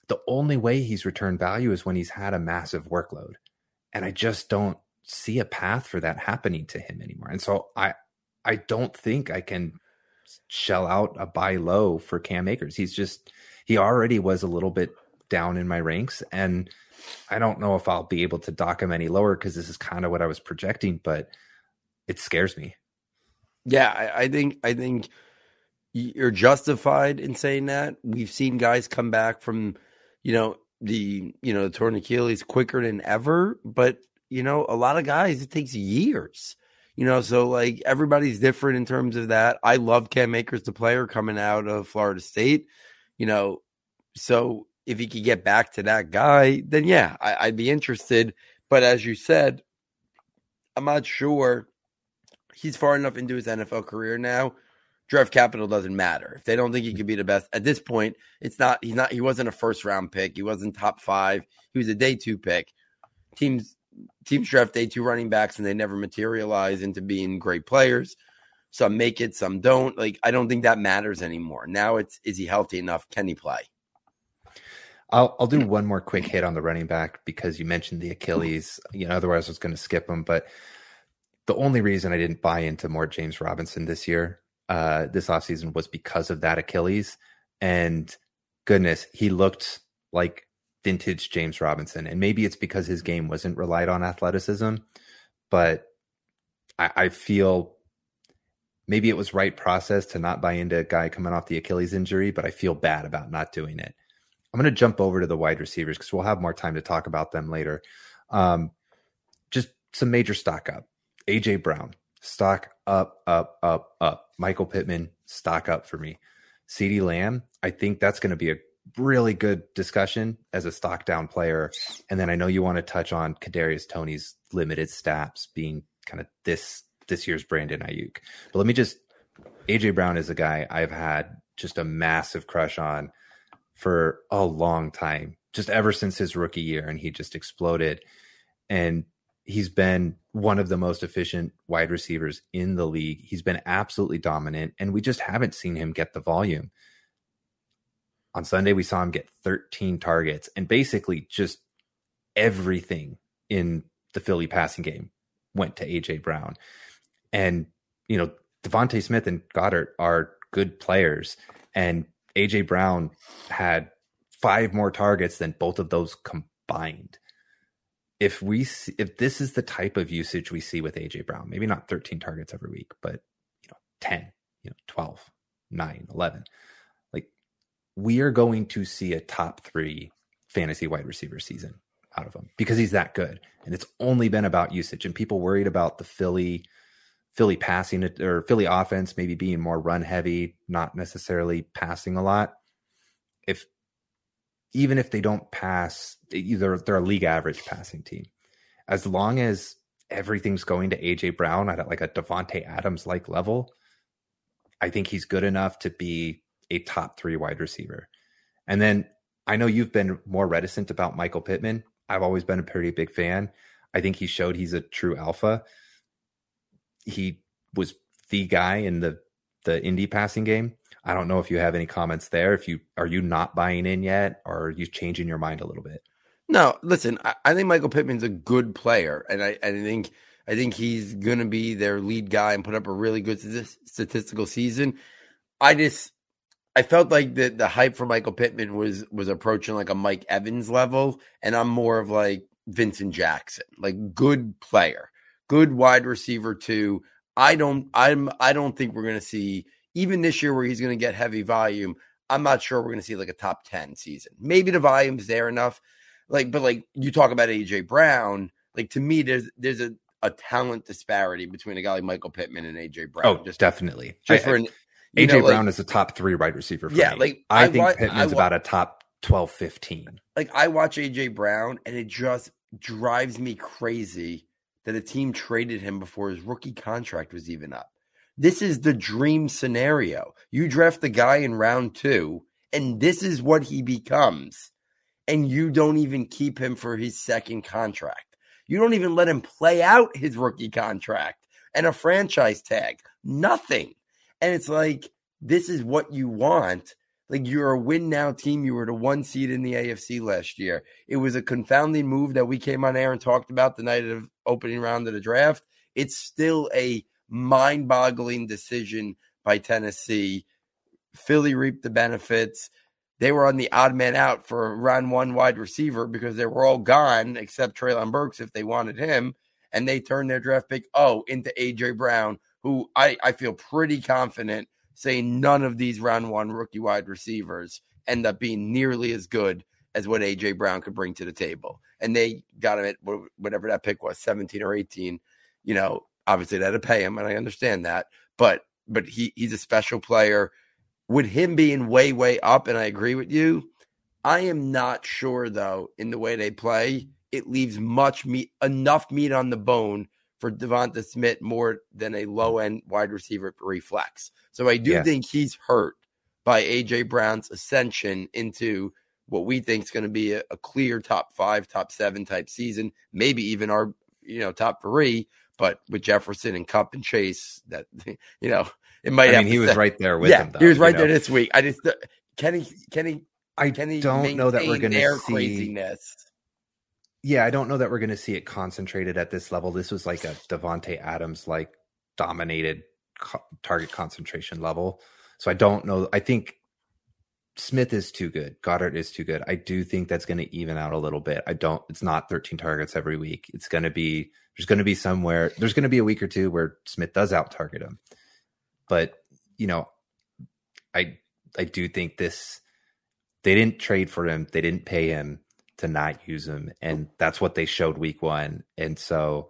The only way he's returned value is when he's had a massive workload. And I just don't see a path for that happening to him anymore. And so I, I don't think I can shell out a buy low for Cam Akers. He's just he already was a little bit down in my ranks, and I don't know if I'll be able to dock him any lower because this is kind of what I was projecting, but it scares me. Yeah, I, I think I think you're justified in saying that. We've seen guys come back from, you know, the you know the torn Achilles quicker than ever, but you know a lot of guys it takes years. You know, so like everybody's different in terms of that. I love Cam Akers, the player coming out of Florida State. You know, so if he could get back to that guy, then yeah, I, would be interested. But as you said, I'm not sure he's far enough into his NFL career now. Draft capital doesn't matter. If they don't think he could be the best at this point, it's not. He's not. He wasn't a first round pick. He wasn't top five. He was a day two pick. Teams teams draft day two running backs and they never materialize into being great players. Some make it, some don't. Like I don't think that matters anymore. Now it's is he healthy enough? Can he play? I'll I'll do one more quick hit on the running back because you mentioned the Achilles. You know, otherwise I was going to skip him. But the only reason I didn't buy into more James Robinson this year, uh, this offseason was because of that Achilles. And goodness, he looked like vintage James Robinson. And maybe it's because his game wasn't relied on athleticism, but I, I feel maybe it was right process to not buy into a guy coming off the Achilles injury, but I feel bad about not doing it. I'm going to jump over to the wide receivers because we'll have more time to talk about them later. Um, just some major stock up. AJ Brown, stock up, up, up, up. Michael Pittman, stock up for me. CeeDee Lamb, I think that's going to be a really good discussion as a stock down player. And then I know you want to touch on Kadarius Toney's limited stats being kind of this this year's Brandon Aiyuk. But let me just AJ Brown is a guy I've had just a massive crush on for a long time, just ever since his rookie year, and he just exploded. And he's been one of the most efficient wide receivers in the league. He's been absolutely dominant, and we just haven't seen him get the volume. On Sunday, we saw him get 13 targets and basically just everything in the Philly passing game went to AJ Brown. And, you know, DeVonta Smith and Goedert are good players. And AJ Brown had five more targets than both of those combined. If we see, if this is the type of usage we see with AJ Brown, maybe not 13 targets every week, but you know, 10, you know, 12, 9, 11 Like we are going to see a top three fantasy wide receiver season out of him because he's that good. And it's only been about usage. And people worried about the Philly Philly passing or Philly offense maybe being more run heavy, not necessarily passing a lot. If even if they don't pass, either they're a league average passing team. As long as everything's going to AJ Brown at like a Davante Adams like level, I think he's good enough to be a top three wide receiver. And then I know you've been more reticent about Michael Pittman. I've always been a pretty big fan. I think he showed he's a true alpha. He was the guy in the the Indy passing game. I don't know if you have any comments there. If you are you not buying in yet, or are you changing your mind a little bit? No, listen, I, I think Michael Pittman's a good player, and I, I think I think he's going to be their lead guy and put up a really good statistical season. I just I felt like the the hype for Michael Pittman was was approaching like a Mike Evans level, and I'm more of like Vincent Jackson, like good player, good wide receiver too. I don't I'm I don't think we're going to see even this year where he's going to get heavy volume. I'm not sure we're going to see like a top 10 season. Maybe the volume's there enough. Like, but like you talk about AJ Brown, like to me, there's there's a, a talent disparity between a guy like Michael Pittman and AJ Brown. Oh, just definitely. Just I, for an, AJ know, Brown like, is a top three wide receiver. yeah, me. like I, I think wa- Pittman's I wa- about a top 12, 15. Like I watch AJ Brown and it just drives me crazy that a team traded him before his rookie contract was even up. This is the dream scenario. You draft the guy in round two, and this is what he becomes. And you don't even keep him for his second contract. You don't even let him play out his rookie contract and a franchise tag. Nothing. And it's like, this is what you want. Like you're a win now team. You were the one seed in the AFC last year. It was a confounding move that we came on air and talked about the night of opening round of the draft. It's still a mind boggling decision by Tennessee. Philly reaped the benefits. They were on the odd man out for round one wide receiver because they were all gone except Treylon Burks if they wanted him. And they turned their draft pick, oh, into AJ Brown, who I, I feel pretty confident saying none of these round one rookie wide receivers end up being nearly as good as what AJ Brown could bring to the table. And they got him at whatever that pick was, 17 or 18. You know, obviously they had to pay him, and I understand that. But but he he's a special player. With him being way, way up, and I agree with you, I am not sure though, in the way they play, it leaves much meat enough meat on the bone for Devonta Smith more than a low end wide receiver reflex. So I do yeah. think he's hurt by AJ Brown's ascension into what we think is going to be a, a, clear top five, top seven type season, maybe even our you know top three. But with Jefferson and Kupp and Chase, that you know it might. I mean, he was right there with yeah, him. Though, he was right there know? this week. I just uh, Kenny Kenny. I Kenny don't know that we're going to see craziness yeah, I don't know that we're going to see it concentrated at this level. This was like a Davante Adams like dominated co- target concentration level. So I don't know. I think Smith is too good. Goedert is too good. I do think that's going to even out a little bit. I don't. It's not 13 targets every week. It's going to be. There's going to be somewhere. There's going to be a week or two where Smith does out target him. But you know, I I do think this. They didn't trade for him. They didn't pay him to not use him, and that's what they showed week one. And so,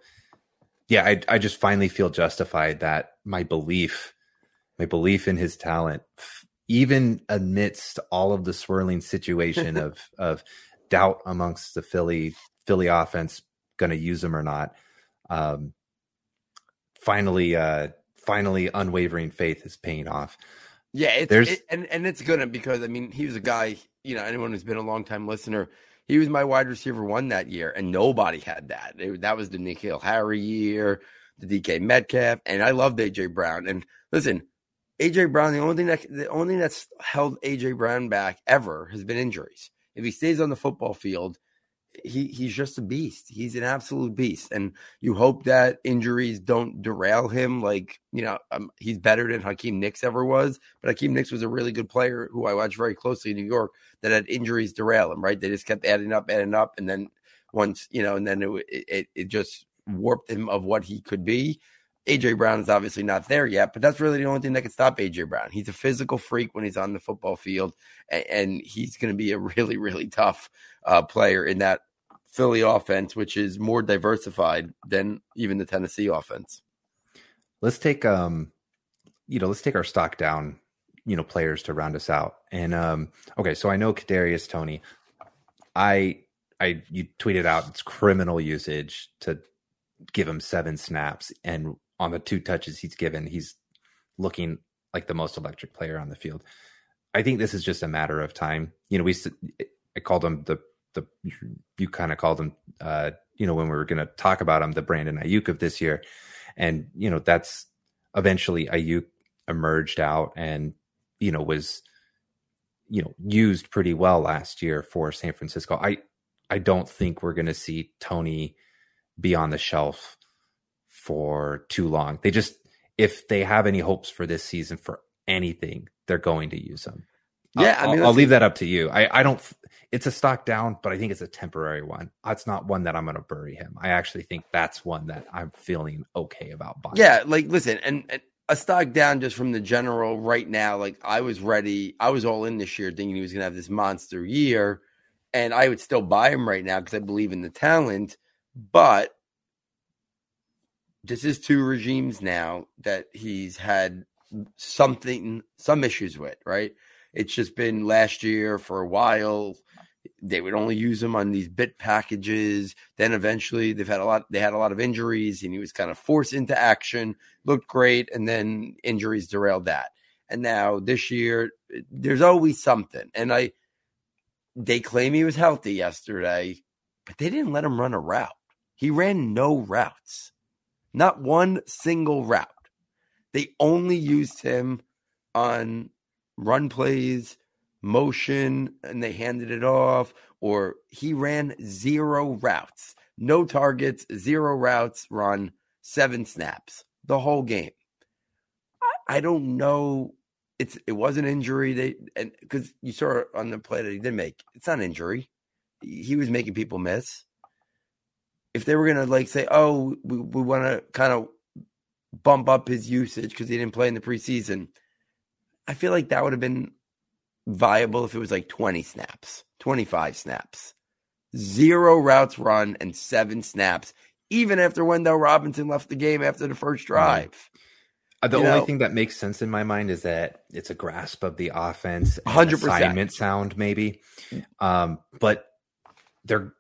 yeah, I I just finally feel justified that my belief, my belief in his talent, even amidst all of the swirling situation of of doubt amongst the Philly Philly offense, going to use him or not. Um, finally, uh, finally, unwavering faith is paying off. Yeah, it's, There's, it, and and it's gonna because I mean he was a guy. You know, anyone who's been a long time listener he was my wide receiver one that year, and nobody had that. It, that was the N'Keal Harry year, the DK Metcalf, and I loved AJ Brown. And listen, AJ Brown, the only thing that the only thing that's held AJ Brown back ever has been injuries. If he stays on the football field, he he's just a beast. He's an absolute beast, and you hope that injuries don't derail him. Like you know, um, he's better than Hakeem Nicks ever was, but Hakeem Nicks was a really good player who I watched very closely in New York. That had injuries derail him. Right, they just kept adding up, adding up, and then once you know, and then it it, it just warped him of what he could be. AJ Brown is obviously not there yet, but that's really the only thing that can stop AJ Brown. He's a physical freak when he's on the football field, and, he's going to be a really, really tough uh, player in that Philly offense, which is more diversified than even the Tennessee offense. Let's take um, you know, let's take our stock down, you know, players to round us out. And um, okay, so I know Kadarius Toney. I I you tweeted out it's criminal usage to give him seven snaps, and on the two touches he's given, he's looking like the most electric player on the field. I think this is just a matter of time. You know, we I called him the the you kind of called him uh, you know when we were going to talk about him the Brandon Aiyuk of this year, and you know that's eventually Aiyuk emerged out and you know was you know used pretty well last year for San Francisco. I I don't think we're going to see Toney be on the shelf for too long. They just if they have any hopes for this season for anything, they're going to use him. Yeah, I'll, I mean, I'll let's leave that up to you. I, I don't. It's a stock down, but I think it's a temporary one. It's not one that I'm going to bury him. I actually think that's one that I'm feeling okay about buying. Yeah, like listen, and, and a stock down just from the general right now. Like I was ready, I was all in this year, thinking he was going to have this monster year, and I would still buy him right now because I believe in the talent. But this is two regimes now that he's had something, some issues with. Right? It's just been last year for a while. They would only use him on these bit packages. Then eventually they've had a lot they had a lot of injuries and he was kind of forced into action, looked great, and then injuries derailed that. And now this year, there's always something. And I they claim he was healthy yesterday, but they didn't let him run a route. He ran no routes. Not one single route. They only used him on run plays, motion, and they handed it off, or he ran zero routes, no targets, zero routes run, seven snaps the whole game. I, don't know. It's it was an injury. They and because you saw on the play that he did make, it's not an injury. He was making people miss. If they were gonna like say, oh, we, we want to kind of bump up his usage because he didn't play in the preseason, I feel like that would have been viable if it was like 20 snaps, 25 snaps, zero routes run, and seven snaps, even after Wan'Dale Robinson left the game after the first drive. Uh, The You only know- thing that makes sense in my mind is that it's a grasp of the offense, 100%. assignment sound, maybe. Um, but they're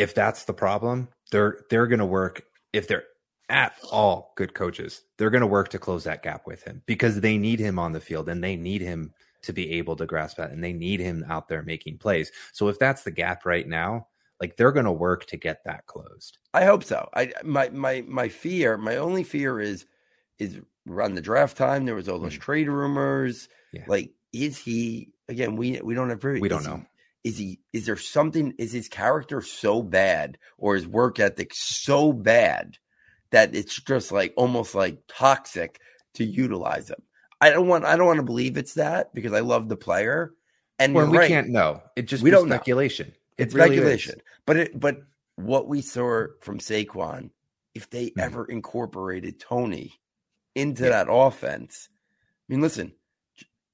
if that's the problem, they're they're going to work if they're at all good coaches, they're going to work to close that gap with him because they need him on the field and they need him to be able to grasp that and they need him out there making plays. So if that's the gap right now, like they're going to work to get that closed. I hope so. I my my my fear, my only fear is is around the draft time. There was all those Mm. trade rumors. Yeah. Like, is he again? We we don't have proof. We don't is know. Is he? Is there something? Is his character so bad, or his work ethic so bad that it's just like almost like toxic to utilize him? I don't want. I don't want to believe it's that because I love the player. And Well, we right. can't know. It just We don't know. It's It really is. But it but what we saw from Saquon, if they Mhm. ever incorporated Toney into Yeah. that offense, I mean, listen,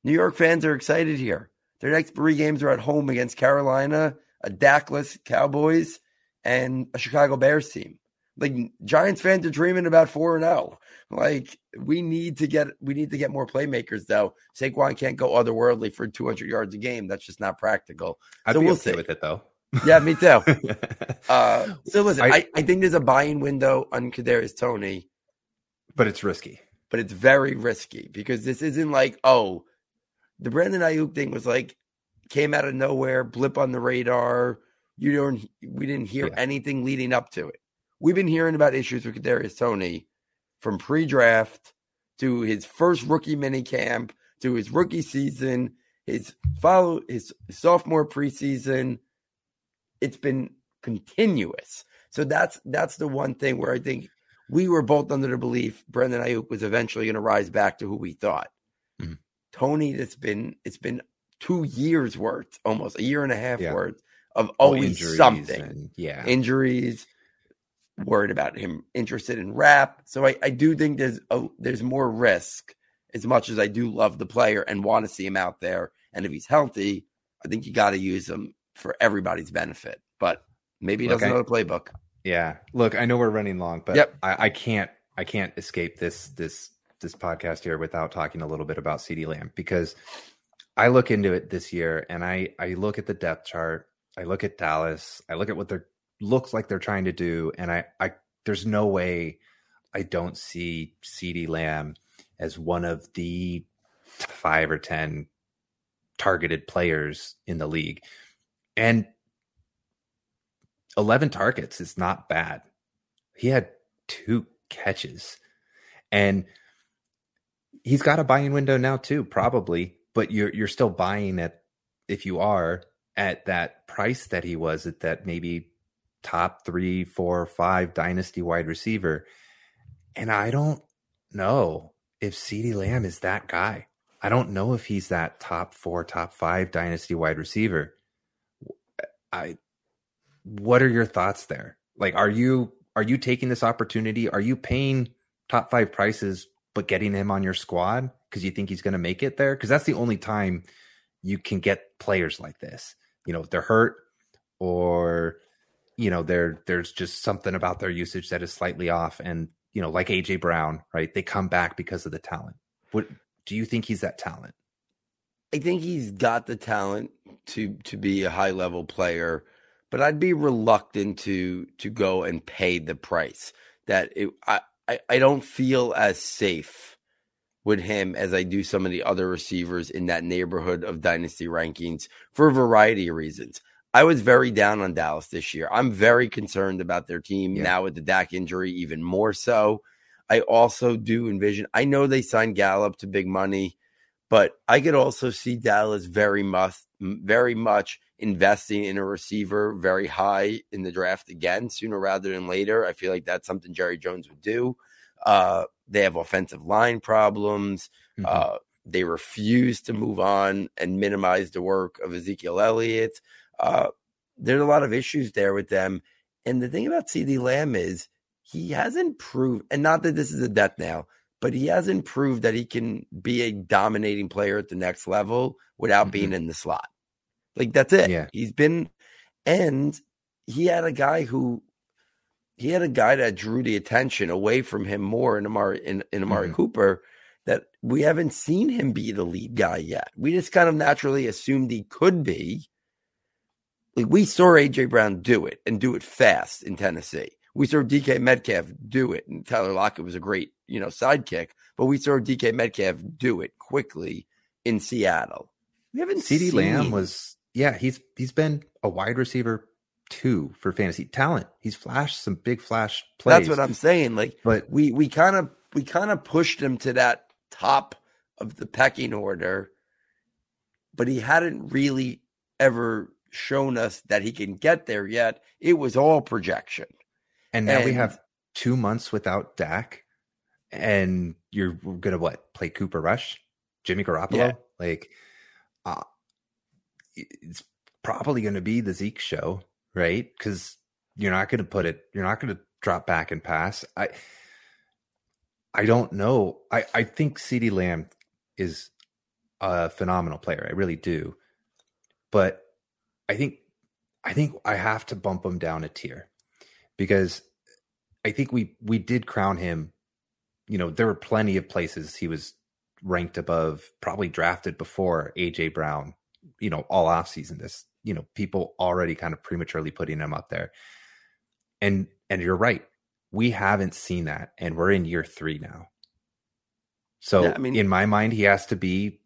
New York fans are excited here. Their next three games are at home against Carolina, a Dakless Cowboys, and a Chicago Bears team. Like Giants fans are dreaming about four and zero. Like we need to get we need to get more playmakers though. Saquon can't go otherworldly for 200 yards a game. That's just not practical. I'd So we'll okay see. with it though. Yeah, me too. Uh, so listen, I- I, I, think there's a buying window on Kadarius Toney, but it's risky. but it's very risky because this isn't like oh, the Brandon Aiyuk thing was like came out of nowhere, blip on the radar. You don't, we didn't hear Yeah. anything leading up to it. We've been hearing about issues with Kadarius Toney from pre-draft to his first rookie mini camp to his rookie season, his follow his sophomore preseason. It's been continuous. So that's that's the one thing where I think we were both under the belief Brandon Aiyuk was eventually going to rise back to who we thought. Toney, it's been it's been two years worth, almost a year and a half Yeah. worth of Oh, always injuries something and- yeah. injuries, worried about him interested in rap. So I, I do think there's a, there's more risk as much as I do love the player and want to see him out there. And if he's healthy, I think you got to use him for everybody's benefit. But maybe he doesn't know the playbook. Yeah. Look, I know we're running long, but Yep. I, I can't I can't escape this this this podcast here without talking a little bit about CeeDee Lamb because I look into it this year and I I look at the depth chart, I look at Dallas, I look at what they're looks like they're trying to do, and I I there's no way I don't see CeeDee Lamb as one of the five or ten targeted players in the league. And 11 targets is not bad. He had two catches. And he's got a buying window now too, probably, but you're you're still buying at if you are at that price that he was at that maybe top three, four, five dynasty wide receiver. And I don't know if CeeDee Lamb is that guy. I don't know if he's that top four, top five dynasty wide receiver. I what are your thoughts there? Like are you are you taking this opportunity? Are you paying top five prices but getting him on your squad because you think he's going to make it there? Because that's the only time you can get players like this. You know, they're hurt or you know, there there's just something about their usage that is slightly off and you know, like AJ Brown, right? They come back because of the talent. What do you think he's that talent? I think he's got the talent to to be a high level player, but I'd be reluctant to to go and pay the price. That it, I, I I don't feel as safe with him as I do some of the other receivers in that neighborhood of dynasty rankings for a variety of reasons. I was very down on Dallas this year. I'm very concerned about their team yeah. now with the Dak injury, even more so. I also do envision, I know they signed Gallup to big money, but I could also see Dallas very much, very much investing in a receiver very high in the draft again, sooner rather than later. I feel like that's something Jerry Jones would do. Uh, they have offensive line problems. Mm-hmm. Uh, they refuse to move on and minimize the work of Ezekiel Elliott. Uh, there's a lot of issues there with them. And the thing about CeeDee Lamb is he hasn't proved, and not that this is a death now, but he hasn't proved that he can be a dominating player at the next level without mm-hmm. being in the slot. Like that's it. Yeah. He's been, and he had a guy who, he had a guy that drew the attention away from him more in Amari in, in Amari mm-hmm. Cooper that we haven't seen him be the lead guy yet. We just kind of naturally assumed he could be like we saw AJ Brown do it and do it fast in Tennessee. We saw DK Metcalf do it, and Tyler Lockett was a great, you know, sidekick. But we saw DK Metcalf do it quickly in Seattle. We haven't. CeeDee Lamb was, yeah, he's he's been a wide receiver two for fantasy talent. He's flashed some big flash plays. That's what I'm saying. Like, but we we kind of we kind of pushed him to that top of the pecking order, but he hadn't really ever shown us that he can get there yet. It was all projection. And now and, we have two months without Dak, and you're gonna what play Cooper Rush, Jimmy Garoppolo? Yeah. Like, uh, it's probably gonna be the Zeke show, right? Because you're not gonna put it. You're not gonna drop back and pass. I. I don't know. I, I think CeeDee Lamb is a phenomenal player. I really do. But I think I think I have to bump him down a tier because I think we we did crown him. You know, there were plenty of places he was ranked above, probably drafted before AJ Brown. You know, all off season. This you know people already kind of prematurely putting him up there, and and you're right. We haven't seen that, and we're in year three now. So, yeah, I mean, in my mind, he has to be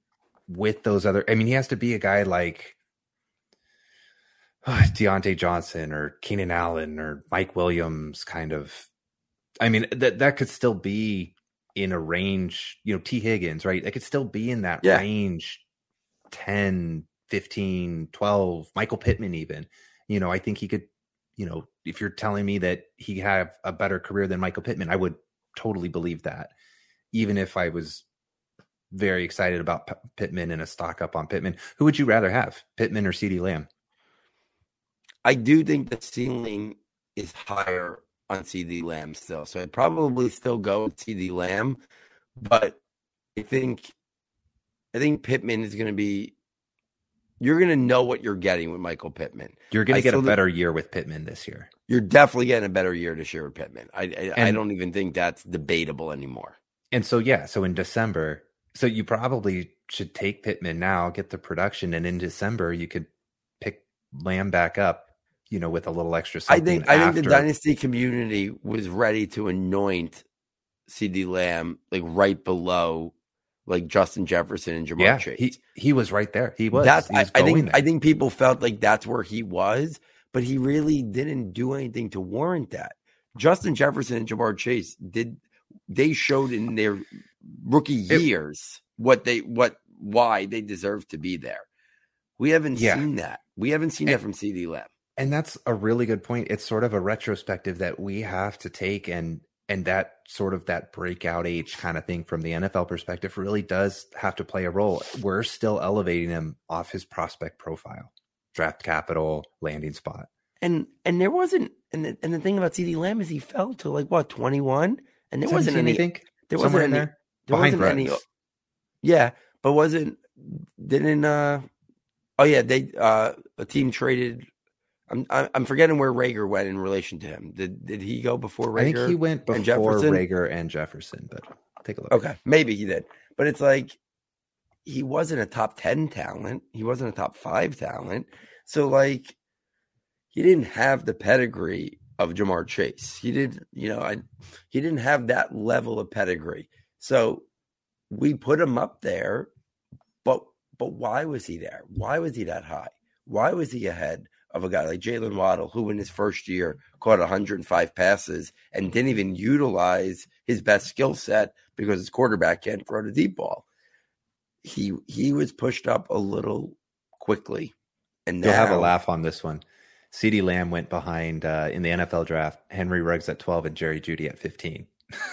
with those other. I mean, he has to be a guy like uh, Diontae Johnson or Keenan Allen or Mike Williams kind of I mean that that could still be in a range, you know, Tee Higgins, right? It could still be in that yeah. range 10, 15, 12, Michael Pittman even. You know, I think he could, you know, if you're telling me that he have a better career than Michael Pittman, I would totally believe that. Even if I was very excited about P- Pittman and a stock up on Pittman, who would you rather have, Pittman or CeeDee Lamb? I do think the ceiling is higher on CeeDee Lamb still. So I'd probably still go with CeeDee Lamb, but I think I think Pittman is going to be. You're going to know what you're getting with Michael Pittman. You're going to get a better year with Pittman this year. You're definitely getting a better year this year with Pittman. I I, and, I don't even think that's debatable anymore. And so yeah, so in December, so you probably should take Pittman now, get the production, and in December you could pick Lamb back up you know, with a little extra I think I think the dynasty community was ready to anoint CeeDee Lamb like right below like Justin Jefferson and Ja'Marr yeah, Chase. He he was right there. He was. That's he was I, I, think there. I think people felt like that's where he was, but he really didn't do anything to warrant that. Justin Jefferson and Ja'Marr Chase did they showed in their rookie years what they what why they deserve to be there. We haven't Yeah. seen that. We haven't seen that from CeeDee Lamb. And that's a really good point. It's sort of a retrospective that we have to take and and that sort of that breakout age kind of thing from the NFL perspective really does have to play a role. We're still elevating him off his prospect profile, draft capital, landing spot. And and there wasn't and the, and the thing about CeeDee Lamb is he fell to like what twenty one, and there wasn't 17, any. There wasn't any. there. There wasn't any. Yeah, but wasn't didn't uh oh yeah they uh a team traded. I'm I'm forgetting where Reagor went in relation to him. Did did he go before Reagor? I think he went and before Jefferson? Reagor and Jefferson, but take a look. Okay, maybe he did, but it's like he wasn't a top ten talent. He wasn't a top five talent. So like he didn't have the pedigree of Ja'Marr Chase. He did, you know, I he didn't have that level of pedigree. So we put him up there, but but why was he there? Why was he that high? Why was he ahead of a guy like Jaylen Waddle, who in his first year caught 105 passes and didn't even utilize his best skill set because his quarterback can't throw the deep ball? He he was pushed up a little quickly, and You'll have a laugh on this one. CD Lamb went behind uh, in the NFL draft. Henry Ruggs at 12 and Jerry Jeudy at 15.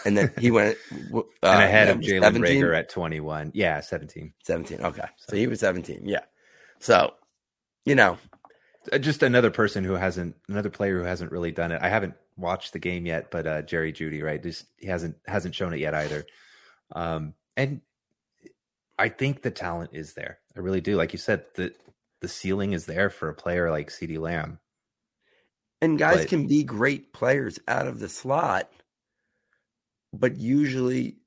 and then he went uh, and ahead of Jalen Reagor at 21. Yeah, 17. 17. Okay. So he was 17. Yeah. So, you know, Just another person who hasn't, another player who hasn't really done it. I haven't watched the game yet, but uh, Jerry Jeudy, right? Just he hasn't hasn't shown it yet either. Um, and I think the talent is there. I really do. Like you said, the the ceiling is there for a player like CeeDee Lamb. and guys But- can be great players out of the slot, but usually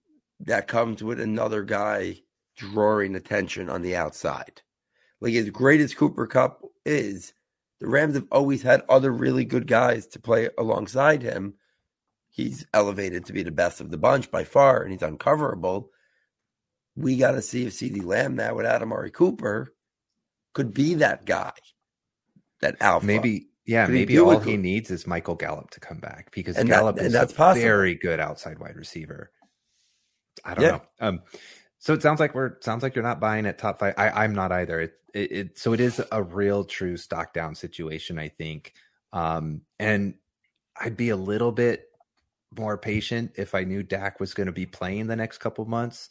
that comes with another guy drawing attention on the outside. Like as great as Cooper Kupp is, the Rams have always had other really good guys to play alongside him. He's elevated to be the best of the bunch by far, and he's uncoverable. We got to see if CeeDee Lamb now without Amari Cooper could be that guy, that alpha. Maybe, yeah, Could maybe do all he needs is Michael Gallup to come back because And Gallup and is that's a possible. very good outside wide receiver. I don't Yeah. know. Um, so it sounds like we're sounds like you're not buying at top five. I, I'm not either. It, it, it so it is a real true stock down situation, I think. Um, and I'd be a little bit more patient if I knew Dak was going to be playing the next couple months.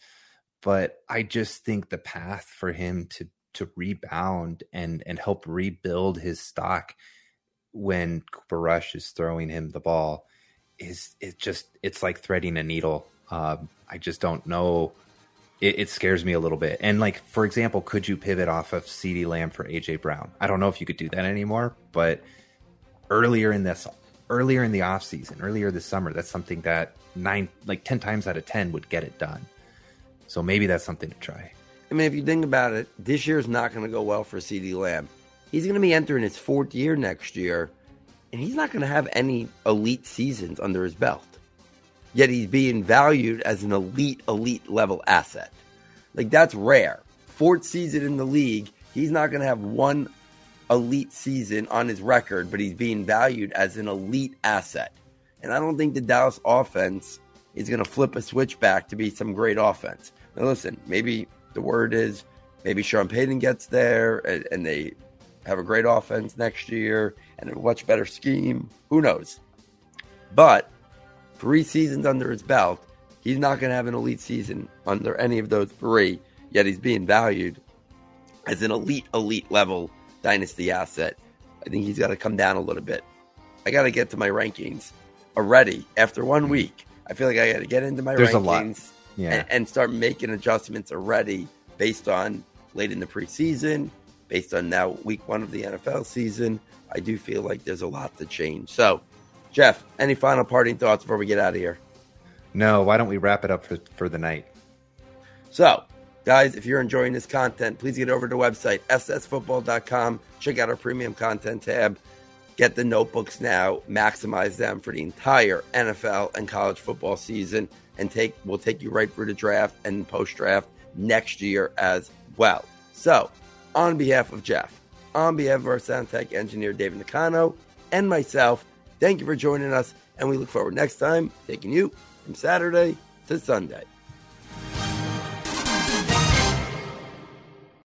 But I just think the path for him to to rebound and and help rebuild his stock when Cooper Rush is throwing him the ball is it just it's like threading a needle. Um, I just don't know. It, it scares me a little bit. And like for example, could you pivot off of CeeDee Lamb for AJ Brown? I don't know if you could do that anymore, but earlier in this earlier in the off season, earlier this summer, that's something that nine like ten times out of ten would get it done. So maybe that's something to try. I mean, if you think about it, this year's not going to go well for CeeDee Lamb. He's going to be entering his fourth year next year, and he's not going to have any elite seasons under his belt. Yet he's being valued as an elite, elite level asset. Like, that's rare. Fourth season in the league, he's not going to have one elite season on his record, but he's being valued as an elite asset. And I don't think the Dallas offense is going to flip a switch back to be some great offense. Now, listen, maybe the word is maybe Sean Payton gets there and, and they have a great offense next year and a much better scheme. Who knows? But three seasons under his belt, he's not going to have an elite season under any of those three, yet he's being valued as an elite, elite level dynasty asset. I think he's got to come down a little bit. I got to get to my rankings already after one week. I feel like I got to get into my There's rankings. Yeah. and, and start making adjustments already based on late in the preseason, based on now week one of the NFL season. I do feel like there's a lot to change. So, Jeff, any final parting thoughts before we get out of here? No, why don't we wrap it up for, for the night? So, guys, if you're enjoying this content, please get over to the website, ssfootball.com. Check out our premium content tab. Get the notebooks now, maximize them for the entire NFL and college football season, and take we'll take you right through the draft and post draft next year as well. So, on behalf of Jeff, on behalf of our sound tech engineer David Nakano, and myself, thank you for joining us, and we look forward next time taking you from Saturday to Sunday.